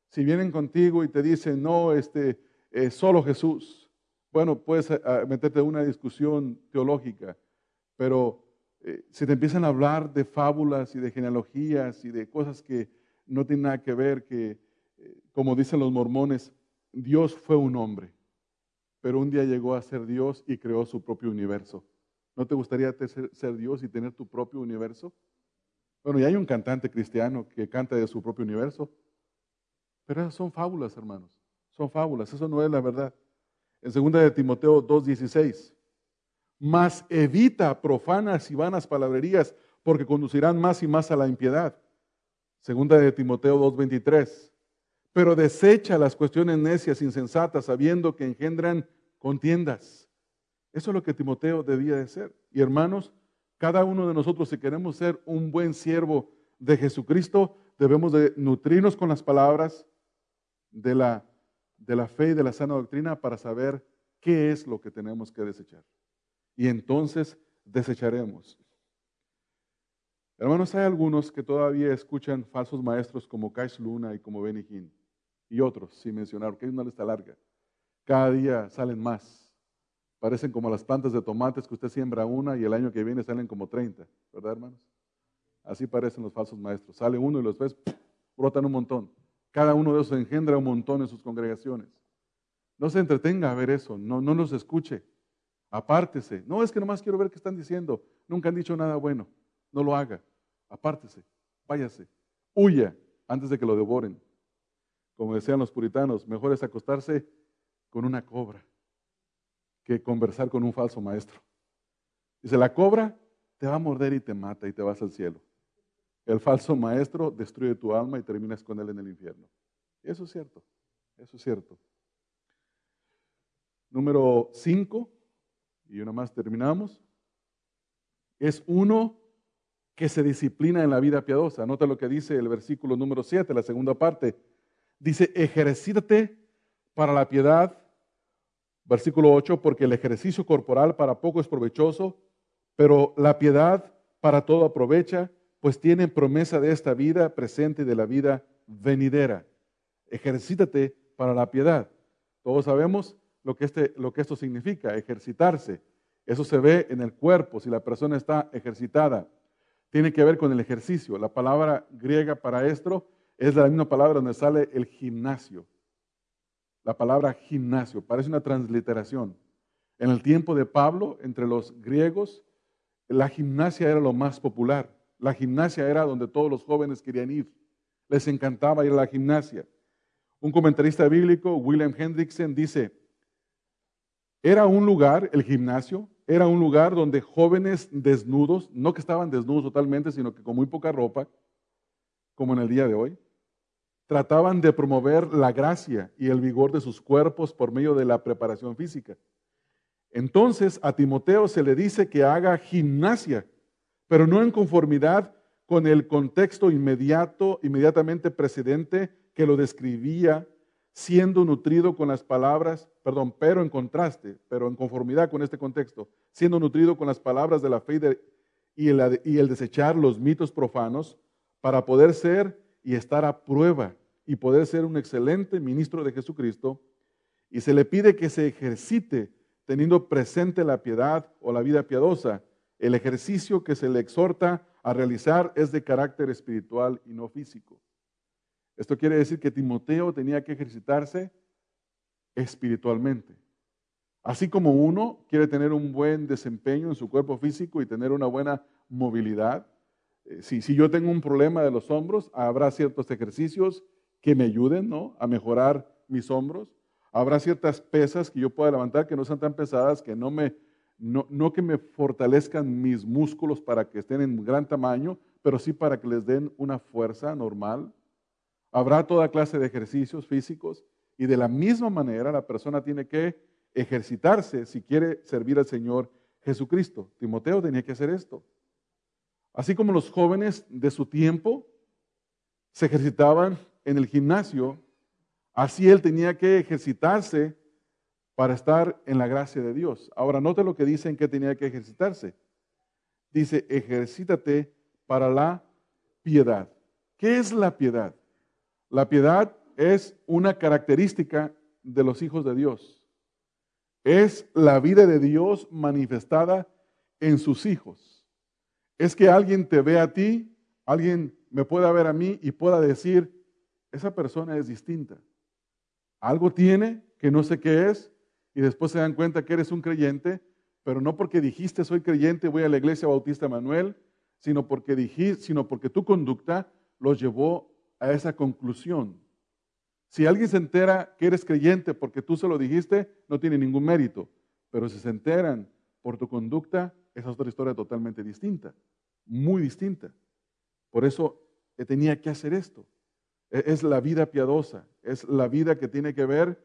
Si vienen contigo y te dicen, no, este, es solo Jesús, bueno, puedes eh, meterte en una discusión teológica, pero eh, si te empiezan a hablar de fábulas y de genealogías y de cosas que no tienen nada que ver, que, eh, como dicen los mormones, Dios fue un hombre, pero un día llegó a ser Dios y creó su propio universo. ¿No te gustaría ser, Dios y tener tu propio universo? Bueno, y hay un cantante cristiano que canta de su propio universo. Pero esas son fábulas, hermanos. Son fábulas, eso no es la verdad. En 2 de Timoteo 2:16, más evita profanas y vanas palabrerías, porque conducirán más y más a la impiedad. Segunda de Timoteo 2:23, pero desecha las cuestiones necias, insensatas, sabiendo que engendran contiendas. Eso es lo que Timoteo debía de ser. Y hermanos, cada uno de nosotros, si queremos ser un buen siervo de Jesucristo, debemos de nutrirnos con las palabras, de la, de la fe y de la sana doctrina para saber qué es lo que tenemos que desechar. Y entonces desecharemos. Hermanos, hay algunos que todavía escuchan falsos maestros como Kais Luna y como Benny Hinn, y otros, sin mencionar, porque hay una lista larga. Cada día salen más. Parecen como las plantas de tomates que usted siembra una y el año que viene salen como 30, ¿verdad, hermanos? Así parecen los falsos maestros. Sale uno y los ves, brotan un montón. Cada uno de esos engendra un montón en sus congregaciones. No se entretenga a ver eso, no, no nos escuche. Apártese. No es que nomás quiero ver qué están diciendo. Nunca han dicho nada bueno. No lo haga. Apártese. Váyase. Huya antes de que lo devoren. Como decían los puritanos, mejor es acostarse con una cobra que conversar con un falso maestro. Dice, la cobra te va a morder y te mata y te vas al cielo. El falso maestro destruye tu alma y terminas con él en el infierno. Eso es cierto, eso es cierto. Número 5, y una más terminamos, es uno que se disciplina en la vida piadosa. Nota lo que dice el versículo número 7, la segunda parte. Dice, ejercítate para la piedad. Versículo 8, porque el ejercicio corporal para poco es provechoso, pero la piedad para todo aprovecha pues tienen promesa de esta vida presente y de la vida venidera. Ejercítate para la piedad. Todos sabemos lo que, este, lo que esto significa, ejercitarse. Eso se ve en el cuerpo, si la persona está ejercitada. Tiene que ver con el ejercicio. La palabra griega para esto es la misma palabra donde sale el gimnasio. La palabra gimnasio parece una transliteración. En el tiempo de Pablo, entre los griegos, la gimnasia era lo más popular. La gimnasia era donde todos los jóvenes querían ir. Les encantaba ir a la gimnasia. Un comentarista bíblico, William Hendrickson, dice, Era un lugar, el gimnasio, era un lugar donde jóvenes desnudos, no que estaban desnudos totalmente, sino que con muy poca ropa, como en el día de hoy, trataban de promover la gracia y el vigor de sus cuerpos por medio de la preparación física. Entonces a Timoteo se le dice que haga gimnasia, pero no en conformidad con el contexto inmediato, inmediatamente precedente que lo describía, siendo nutrido con las palabras, perdón, pero en contraste, pero en conformidad con este contexto, siendo nutrido con las palabras de la fe y, el, y el desechar los mitos profanos para poder ser y estar a prueba y poder ser un excelente ministro de Jesucristo. Y se le pide que se ejercite teniendo presente la piedad o la vida piadosa. El ejercicio que se le exhorta a realizar es de carácter espiritual y no físico. Esto quiere decir que Timoteo tenía que ejercitarse espiritualmente. Así como uno quiere tener un buen desempeño en su cuerpo físico y tener una buena movilidad, eh, si, si, yo tengo un problema de los hombros, habrá ciertos ejercicios que me ayuden ¿no? a mejorar mis hombros. Habrá ciertas pesas que yo pueda levantar que no sean tan pesadas, que no, me, no, no que me fortalezcan mis músculos para que estén en gran tamaño, pero sí para que les den una fuerza normal. Habrá toda clase de ejercicios físicos y de la misma manera la persona tiene que ejercitarse si quiere servir al Señor Jesucristo. Timoteo tenía que hacer esto. Así como los jóvenes de su tiempo se ejercitaban en el gimnasio, así él tenía que ejercitarse para estar en la gracia de Dios. Ahora, note lo que dice en que tenía que ejercitarse. Dice, ejercítate para la piedad. ¿Qué es la piedad? La piedad es una característica de los hijos de Dios. Es la vida de Dios manifestada en sus hijos es que alguien te ve a ti, alguien me pueda ver a mí y pueda decir, esa persona es distinta. Algo tiene que no sé qué es y después se dan cuenta que eres un creyente, pero no porque dijiste soy creyente, voy a la iglesia bautista Manuel, sino porque dijiste, sino porque tu conducta los llevó a esa conclusión. Si alguien se entera que eres creyente porque tú se lo dijiste, no tiene ningún mérito, pero si se enteran por tu conducta, esa es otra historia totalmente distinta, muy distinta. Por eso eh, tenía que hacer esto. E, es la vida piadosa, es la vida que tiene que ver,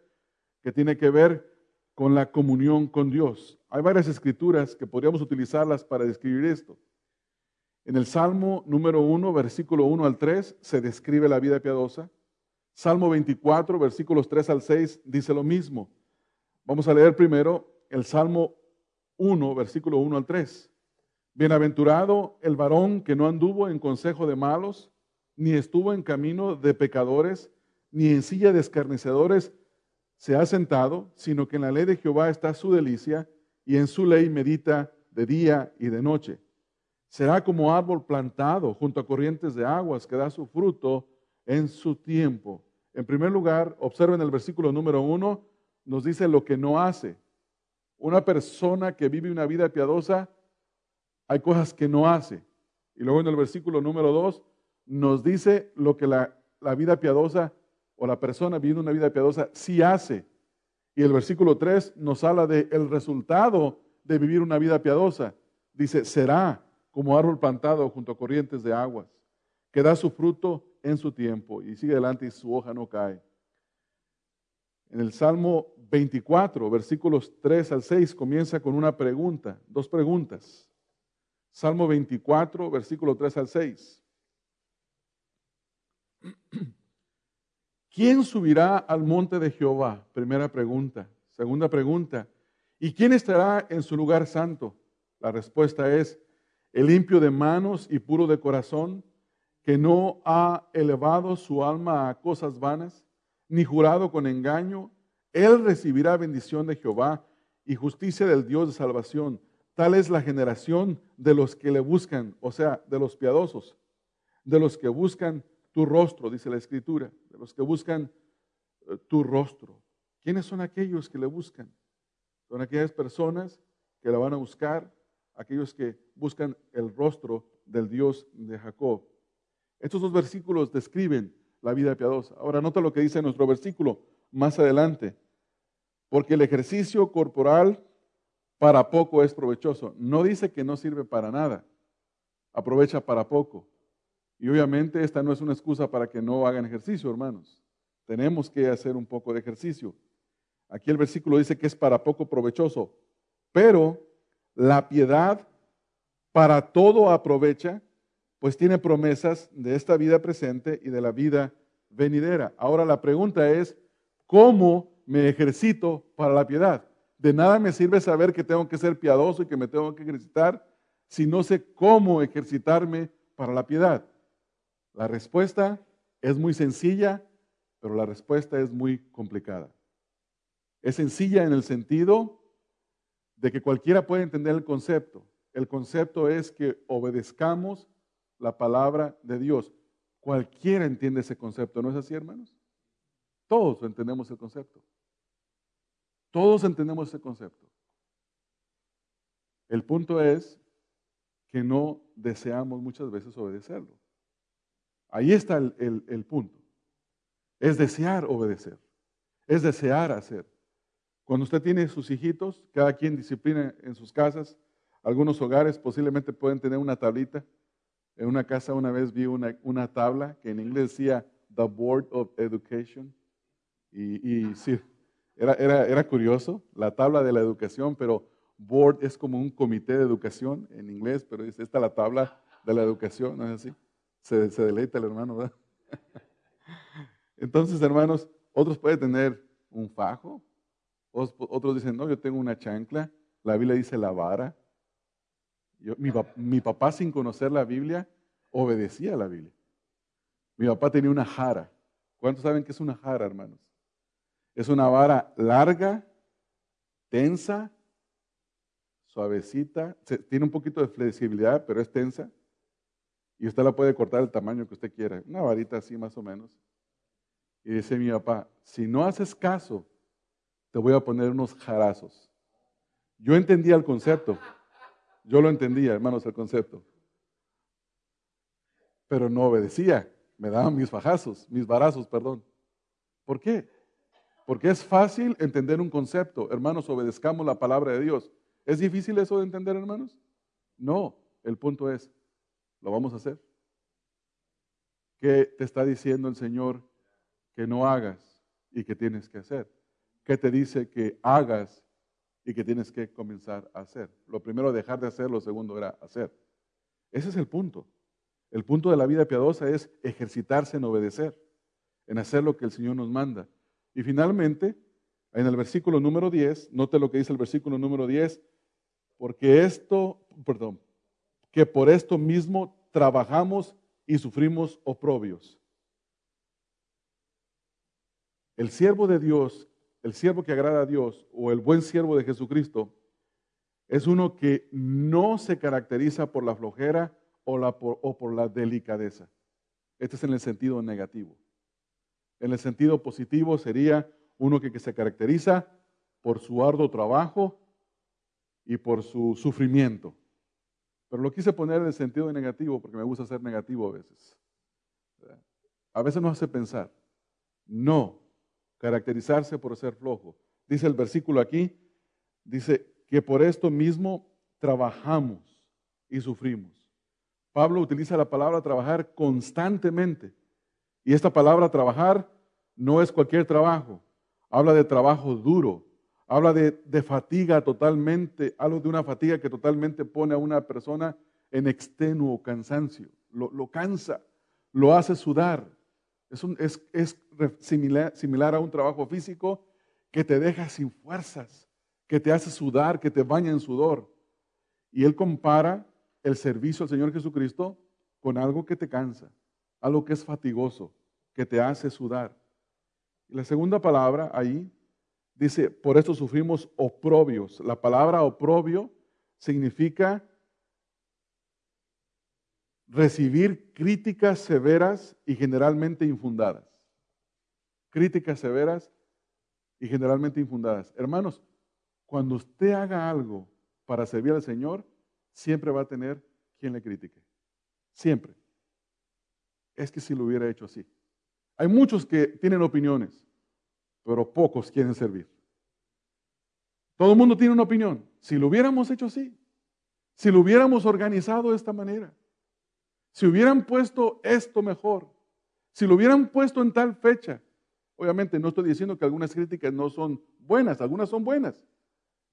que tiene que ver con la comunión con Dios. Hay varias escrituras que podríamos utilizarlas para describir esto. En el Salmo número 1, versículo 1 al 3, se describe la vida piadosa. Salmo 24, versículos 3 al 6, dice lo mismo. Vamos a leer primero el Salmo 1, versículo 1 al 3. Bienaventurado el varón que no anduvo en consejo de malos, ni estuvo en camino de pecadores, ni en silla de escarnecedores se ha sentado, sino que en la ley de Jehová está su delicia, y en su ley medita de día y de noche. Será como árbol plantado junto a corrientes de aguas que da su fruto en su tiempo. En primer lugar, observen el versículo número 1, nos dice lo que no hace. Una persona que vive una vida piadosa, hay cosas que no hace. Y luego en el versículo número 2 nos dice lo que la, vida piadosa o la persona viviendo una vida piadosa sí hace. Y el versículo 3 nos habla el resultado de vivir una vida piadosa. Dice, será como árbol plantado junto a corrientes de aguas, que da su fruto en su tiempo. Y sigue adelante y su hoja no cae. En el Salmo 24, versículos 3 al 6, comienza con una pregunta, dos preguntas. Salmo 24, versículo 3 al 6. (clears throat) ¿Quién subirá al monte de Jehová? Primera pregunta. Segunda pregunta. ¿Y quién estará en su lugar santo? La respuesta es, el limpio de manos y puro de corazón, que no ha elevado su alma a cosas vanas ni jurado con engaño, él recibirá bendición de Jehová y justicia del Dios de salvación. Tal es la generación de los que le buscan, o sea, de los piadosos, de los que buscan tu rostro, dice la Escritura, de los que buscan eh, tu rostro. ¿Quiénes son aquellos que le buscan? Son aquellas personas que la van a buscar, aquellos que buscan el rostro del Dios de Jacob. Estos dos versículos describen la vida piadosa. Ahora nota lo que dice nuestro versículo más adelante. porque el ejercicio corporal para poco es provechoso. No dice que no sirve para nada, aprovecha para poco. Y obviamente esta no es una excusa para que no hagan ejercicio, hermanos. Tenemos que hacer un poco de ejercicio. Aquí el versículo dice que es para poco provechoso, pero la piedad para todo aprovecha, pues tiene promesas de esta vida presente y de la vida venidera. Ahora la pregunta es, ¿cómo me ejercito para la piedad? De nada me sirve saber que tengo que ser piadoso y que me tengo que ejercitar si no sé cómo ejercitarme para la piedad. La respuesta es muy sencilla, pero la respuesta es muy complicada. Es sencilla en el sentido de que cualquiera puede entender el concepto. El concepto es que obedezcamos la palabra de Dios. Cualquiera entiende ese concepto, ¿no es así, hermanos? Todos entendemos el concepto. Todos entendemos ese concepto. El punto es que no deseamos muchas veces obedecerlo. Ahí está el, el, punto. Es desear obedecer. Es desear hacer. Cuando usted tiene sus hijitos, cada quien disciplina en sus casas. Algunos hogares posiblemente pueden tener una tablita. En una casa una vez vi una, tabla que en inglés decía The Board of Education. Y, y sí, era, era, era curioso, la tabla de la educación, pero board es como un comité de educación en inglés, pero dice, esta es la tabla de la educación, ¿no es así? Se, se deleita el hermano, ¿verdad? (laughs) Entonces, hermanos, otros pueden tener un fajo, otros dicen, no, yo tengo una chancla, la Biblia dice la vara. mi, mi papá sin conocer la Biblia obedecía a la Biblia. Mi papá tenía una jara. ¿Cuántos saben qué es una jara, hermanos? Es una vara larga, tensa, suavecita, tiene un poquito de flexibilidad, pero es tensa. Y usted la puede cortar el tamaño que usted quiera, una varita así más o menos. Y dice mi papá, si no haces caso, te voy a poner unos jarazos. Yo entendía el concepto, yo lo entendía, hermanos, el concepto. Pero no obedecía, me daban mis fajazos, mis varazos, perdón. ¿Por qué? Porque es fácil entender un concepto. Hermanos, obedezcamos la palabra de Dios. ¿Es difícil eso de entender, hermanos? No, el punto es, lo vamos a hacer. ¿Qué te está diciendo el Señor que no hagas y que tienes que hacer? ¿Qué te dice que hagas y que tienes que comenzar a hacer? Lo primero, dejar de hacer, lo segundo era hacer. Ese es el punto. El punto de la vida piadosa es ejercitarse en obedecer, en hacer lo que el Señor nos manda. Y finalmente, en el versículo número 10, note lo que dice el versículo número 10, porque esto, perdón, que por esto mismo trabajamos y sufrimos oprobios. El siervo de Dios, el siervo que agrada a Dios o el buen siervo de Jesucristo, es uno que no se caracteriza por la flojera o, por la delicadeza. Este es en el sentido negativo. En el sentido positivo sería uno que, se caracteriza por su arduo trabajo y por su sufrimiento. Pero lo quise poner en el sentido negativo porque me gusta ser negativo a veces. A veces nos hace pensar, no, caracterizarse por ser flojo. Dice el versículo aquí, dice que por esto mismo trabajamos y sufrimos. Pablo utiliza la palabra trabajar constantemente. Y esta palabra trabajar no es cualquier trabajo. Habla de trabajo duro. Habla de, fatiga totalmente, algo de una fatiga que totalmente pone a una persona en extenuo cansancio. Lo, cansa, lo hace sudar. Es, es, similar, similar a un trabajo físico que te deja sin fuerzas, que te hace sudar, que te baña en sudor. Y él compara el servicio al Señor Jesucristo con algo que te cansa, algo que es fatigoso, que te hace sudar. Y la segunda palabra ahí dice, por esto sufrimos oprobios. La palabra oprobio significa recibir críticas severas y generalmente infundadas. Críticas severas y generalmente infundadas. Hermanos, cuando usted haga algo para servir al Señor, siempre va a tener quien le critique. Siempre. Es que si lo hubiera hecho así. Hay muchos que tienen opiniones, pero pocos quieren servir. Todo el mundo tiene una opinión. Si lo hubiéramos hecho así, si lo hubiéramos organizado de esta manera, si hubieran puesto esto mejor, si lo hubieran puesto en tal fecha, obviamente no estoy diciendo que algunas críticas no son buenas, algunas son buenas,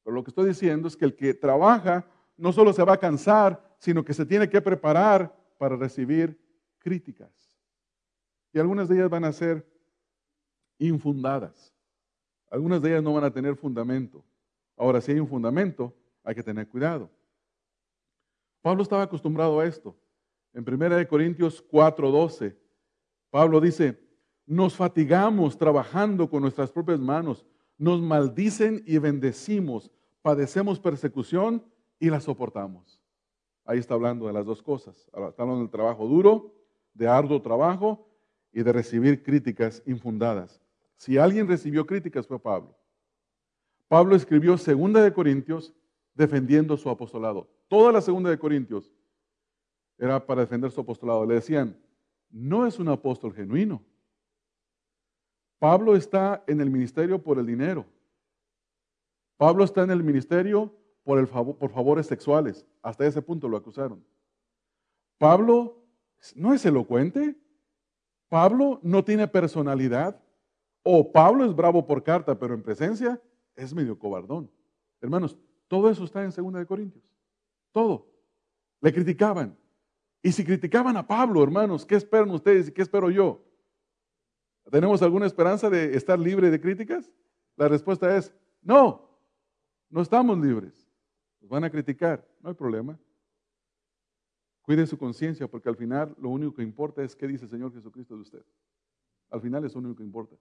pero lo que estoy diciendo es que el que trabaja no solo se va a cansar, sino que se tiene que preparar para recibir críticas. Y algunas de ellas van a ser infundadas. Algunas de ellas no van a tener fundamento. Ahora, si hay un fundamento, hay que tener cuidado. Pablo estaba acostumbrado a esto. En 1 Corintios 4:12, Pablo dice, nos fatigamos trabajando con nuestras propias manos, nos maldicen y bendecimos, padecemos persecución y la soportamos. Ahí está hablando de las dos cosas. Está hablando del trabajo duro, de arduo trabajo y de recibir críticas infundadas. Si alguien recibió críticas fue Pablo. Pablo escribió Segunda de Corintios defendiendo su apostolado. Toda la Segunda de Corintios era para defender su apostolado. Le decían, no es un apóstol genuino. Pablo está en el ministerio por el dinero. Pablo está en el ministerio por, el por favores sexuales. Hasta ese punto lo acusaron. Pablo no es elocuente. Pablo no tiene personalidad. O Pablo es bravo por carta, pero en presencia es medio cobardón. Hermanos, todo eso está en 2 de Corintios. Todo. Le criticaban. Y si criticaban a Pablo, hermanos, ¿qué esperan ustedes y qué espero yo? ¿Tenemos alguna esperanza de estar libre de críticas? La respuesta es no, no estamos libres. Nos van a criticar, no hay problema. Cuide su conciencia porque al final lo único que importa es qué dice el Señor Jesucristo de usted. Al final es lo único que importa.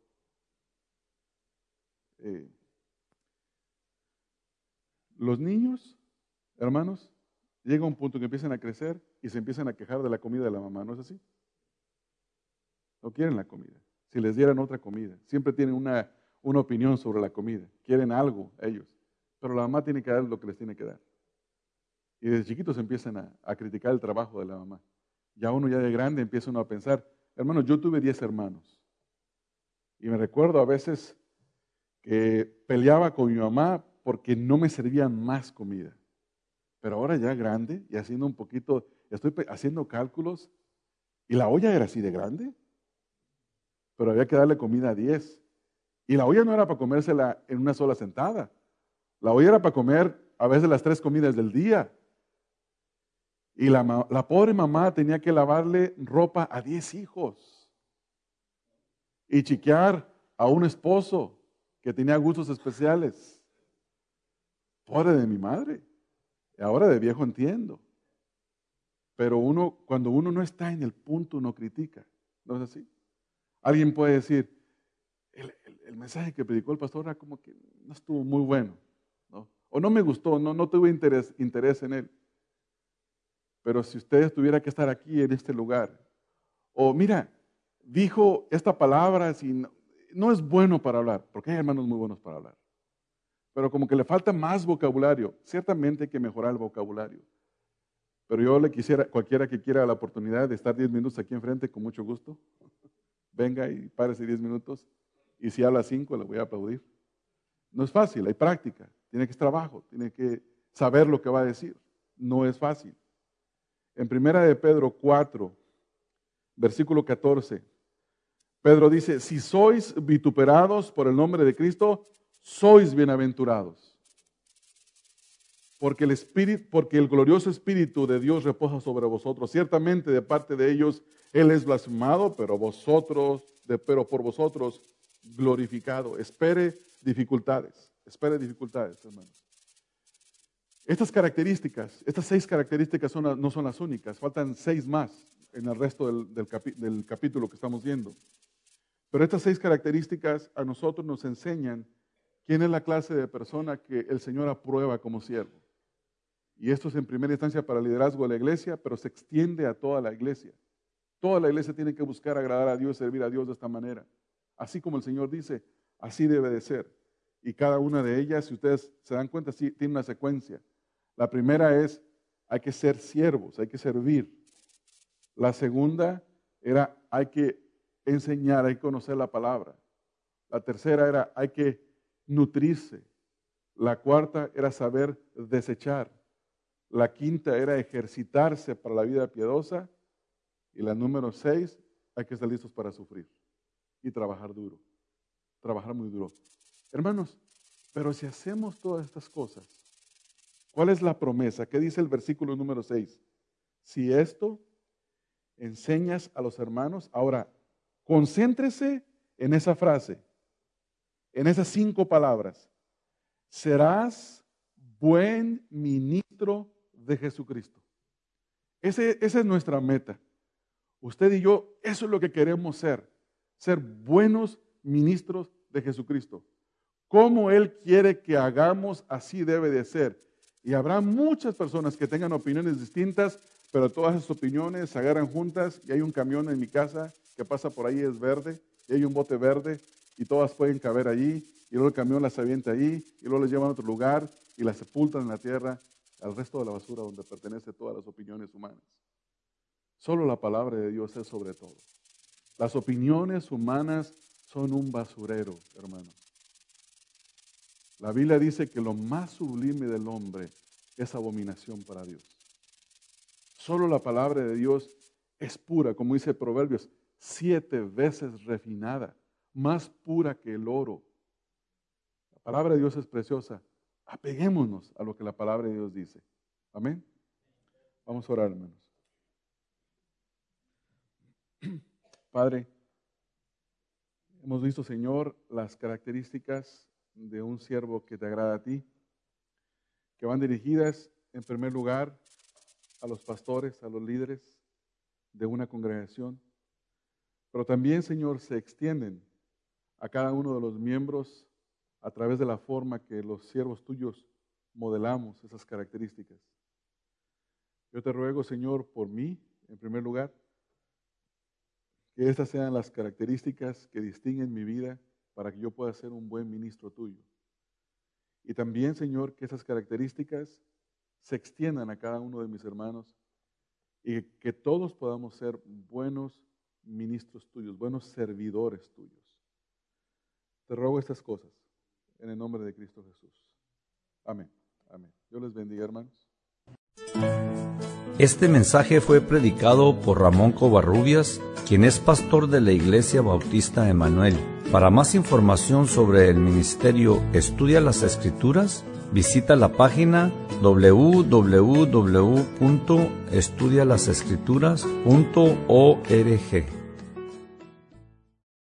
Eh, los niños, hermanos, llega un punto que empiezan a crecer y se empiezan a quejar de la comida de la mamá, ¿no es así? No quieren la comida. Si les dieran otra comida, siempre tienen una, una opinión sobre la comida, quieren algo ellos, pero la mamá tiene que dar lo que les tiene que dar. Y desde chiquitos empiezan a, a criticar el trabajo de la mamá. Ya uno ya de grande empieza uno a pensar, hermanos, yo tuve 10 hermanos. Y me recuerdo a veces que peleaba con mi mamá porque no me servían más comida. Pero ahora ya grande y haciendo un poquito, estoy haciendo cálculos y la olla era así de grande, pero había que darle comida a 10. Y la olla no era para comérsela en una sola sentada. La olla era para comer a veces las tres comidas del día. Y la, pobre mamá tenía que lavarle ropa a 10 hijos y chiquear a un esposo que tenía gustos especiales. Pobre de mi madre. Ahora de viejo entiendo. Pero uno, cuando uno no está en el punto, no critica. ¿No es así? Alguien puede decir, el, mensaje que predicó el pastor era como que no estuvo muy bueno. O no me gustó, no, no tuve interés, interés en él. Pero si usted tuviera que estar aquí en este lugar, o mira, dijo esta palabra, si no es bueno para hablar, porque hay hermanos muy buenos para hablar pero como que le falta más vocabulario. Ciertamente hay que mejorar el vocabulario. Pero yo le quisiera, cualquiera que quiera la oportunidad de estar 10 minutos aquí enfrente, con mucho gusto, venga y párese 10 minutos. Y si habla 5, le voy a aplaudir. No es fácil, hay práctica, tiene que trabajo, tiene que saber lo que va a decir. No es fácil. En primera de Pedro 4, versículo 14, Pedro dice, si sois vituperados por el nombre de Cristo, sois bienaventurados. Porque el Espíritu, porque el glorioso Espíritu de Dios reposa sobre vosotros. Ciertamente de parte de ellos Él es blasfemado, pero vosotros, pero por vosotros glorificado. Espere dificultades, espere dificultades, hermanos. Estas características, estas seis características no son las únicas, faltan seis más en el resto del, del capítulo que estamos viendo. Pero estas seis características a nosotros nos enseñan ¿Quién es la clase de persona que el Señor aprueba como siervo? Y esto es en primera instancia para el liderazgo de la iglesia, pero se extiende a toda la iglesia. Toda la iglesia tiene que buscar agradar a Dios, servir a Dios de esta manera. Así como el Señor dice, así debe de ser. Y cada una de ellas, si ustedes se dan cuenta, sí, tiene una secuencia. La primera es, hay que ser siervos, hay que servir. La segunda era, hay que enseñar, hay que conocer la palabra. La tercera era, hay que nutrirse. La cuarta era saber desechar. La quinta era ejercitarse para la vida piadosa. Y la número seis, hay que estar listos para sufrir y trabajar duro. Trabajar muy duro. Hermanos, pero si hacemos todas estas cosas, ¿cuál es la promesa? ¿Qué dice el versículo número seis? Si esto enseñas a los hermanos, ahora concéntrese en esa frase, en esas cinco palabras. Serás buen ministro de Jesucristo. Ese, esa es nuestra meta. Usted y yo, eso es lo que queremos ser, ser buenos ministros de Jesucristo. Como Él quiere que hagamos, así debe de ser. Y habrá muchas personas que tengan opiniones distintas, pero todas esas opiniones se agarran juntas y hay un camión en mi casa que pasa por ahí, es verde, y hay un bote verde, y todas pueden caber allí, y luego el camión las avienta allí, y luego las llevan a otro lugar y las sepultan en la tierra, al resto de la basura donde pertenece todas las opiniones humanas. Solo la palabra de Dios es sobre todo. Las opiniones humanas son un basurero, hermanos. La Biblia dice que lo más sublime del hombre es abominación para Dios. Solo la palabra de Dios es pura, como dice Proverbios, siete veces refinada, más pura que el oro. La palabra de Dios es preciosa. Apeguémonos a lo que la palabra de Dios dice. Amén. Vamos a orar, hermanos. (clears throat) Padre, hemos visto, Señor, las características de un siervo que te agrada a ti, que van dirigidas en primer lugar a los pastores, a los líderes de una congregación, pero también, Señor, se extienden a cada uno de los miembros a través de la forma que los siervos tuyos modelamos esas características. Yo te ruego, Señor, por mí, en primer lugar, que estas sean las características que distinguen mi vida para que yo pueda ser un buen ministro tuyo. Y también, Señor, que esas características se extiendan a cada uno de mis hermanos y que todos podamos ser buenos ministros tuyos, buenos servidores tuyos. Te ruego estas cosas en el nombre de Cristo Jesús. Amén. Amén. Les bendiga, hermanos. Este mensaje fue predicado por Ramón Covarrubias, quien es pastor de la Iglesia Bautista Emanuel. Para más información sobre el ministerio Estudia las Escrituras, visita la página www.estudialasescrituras.org.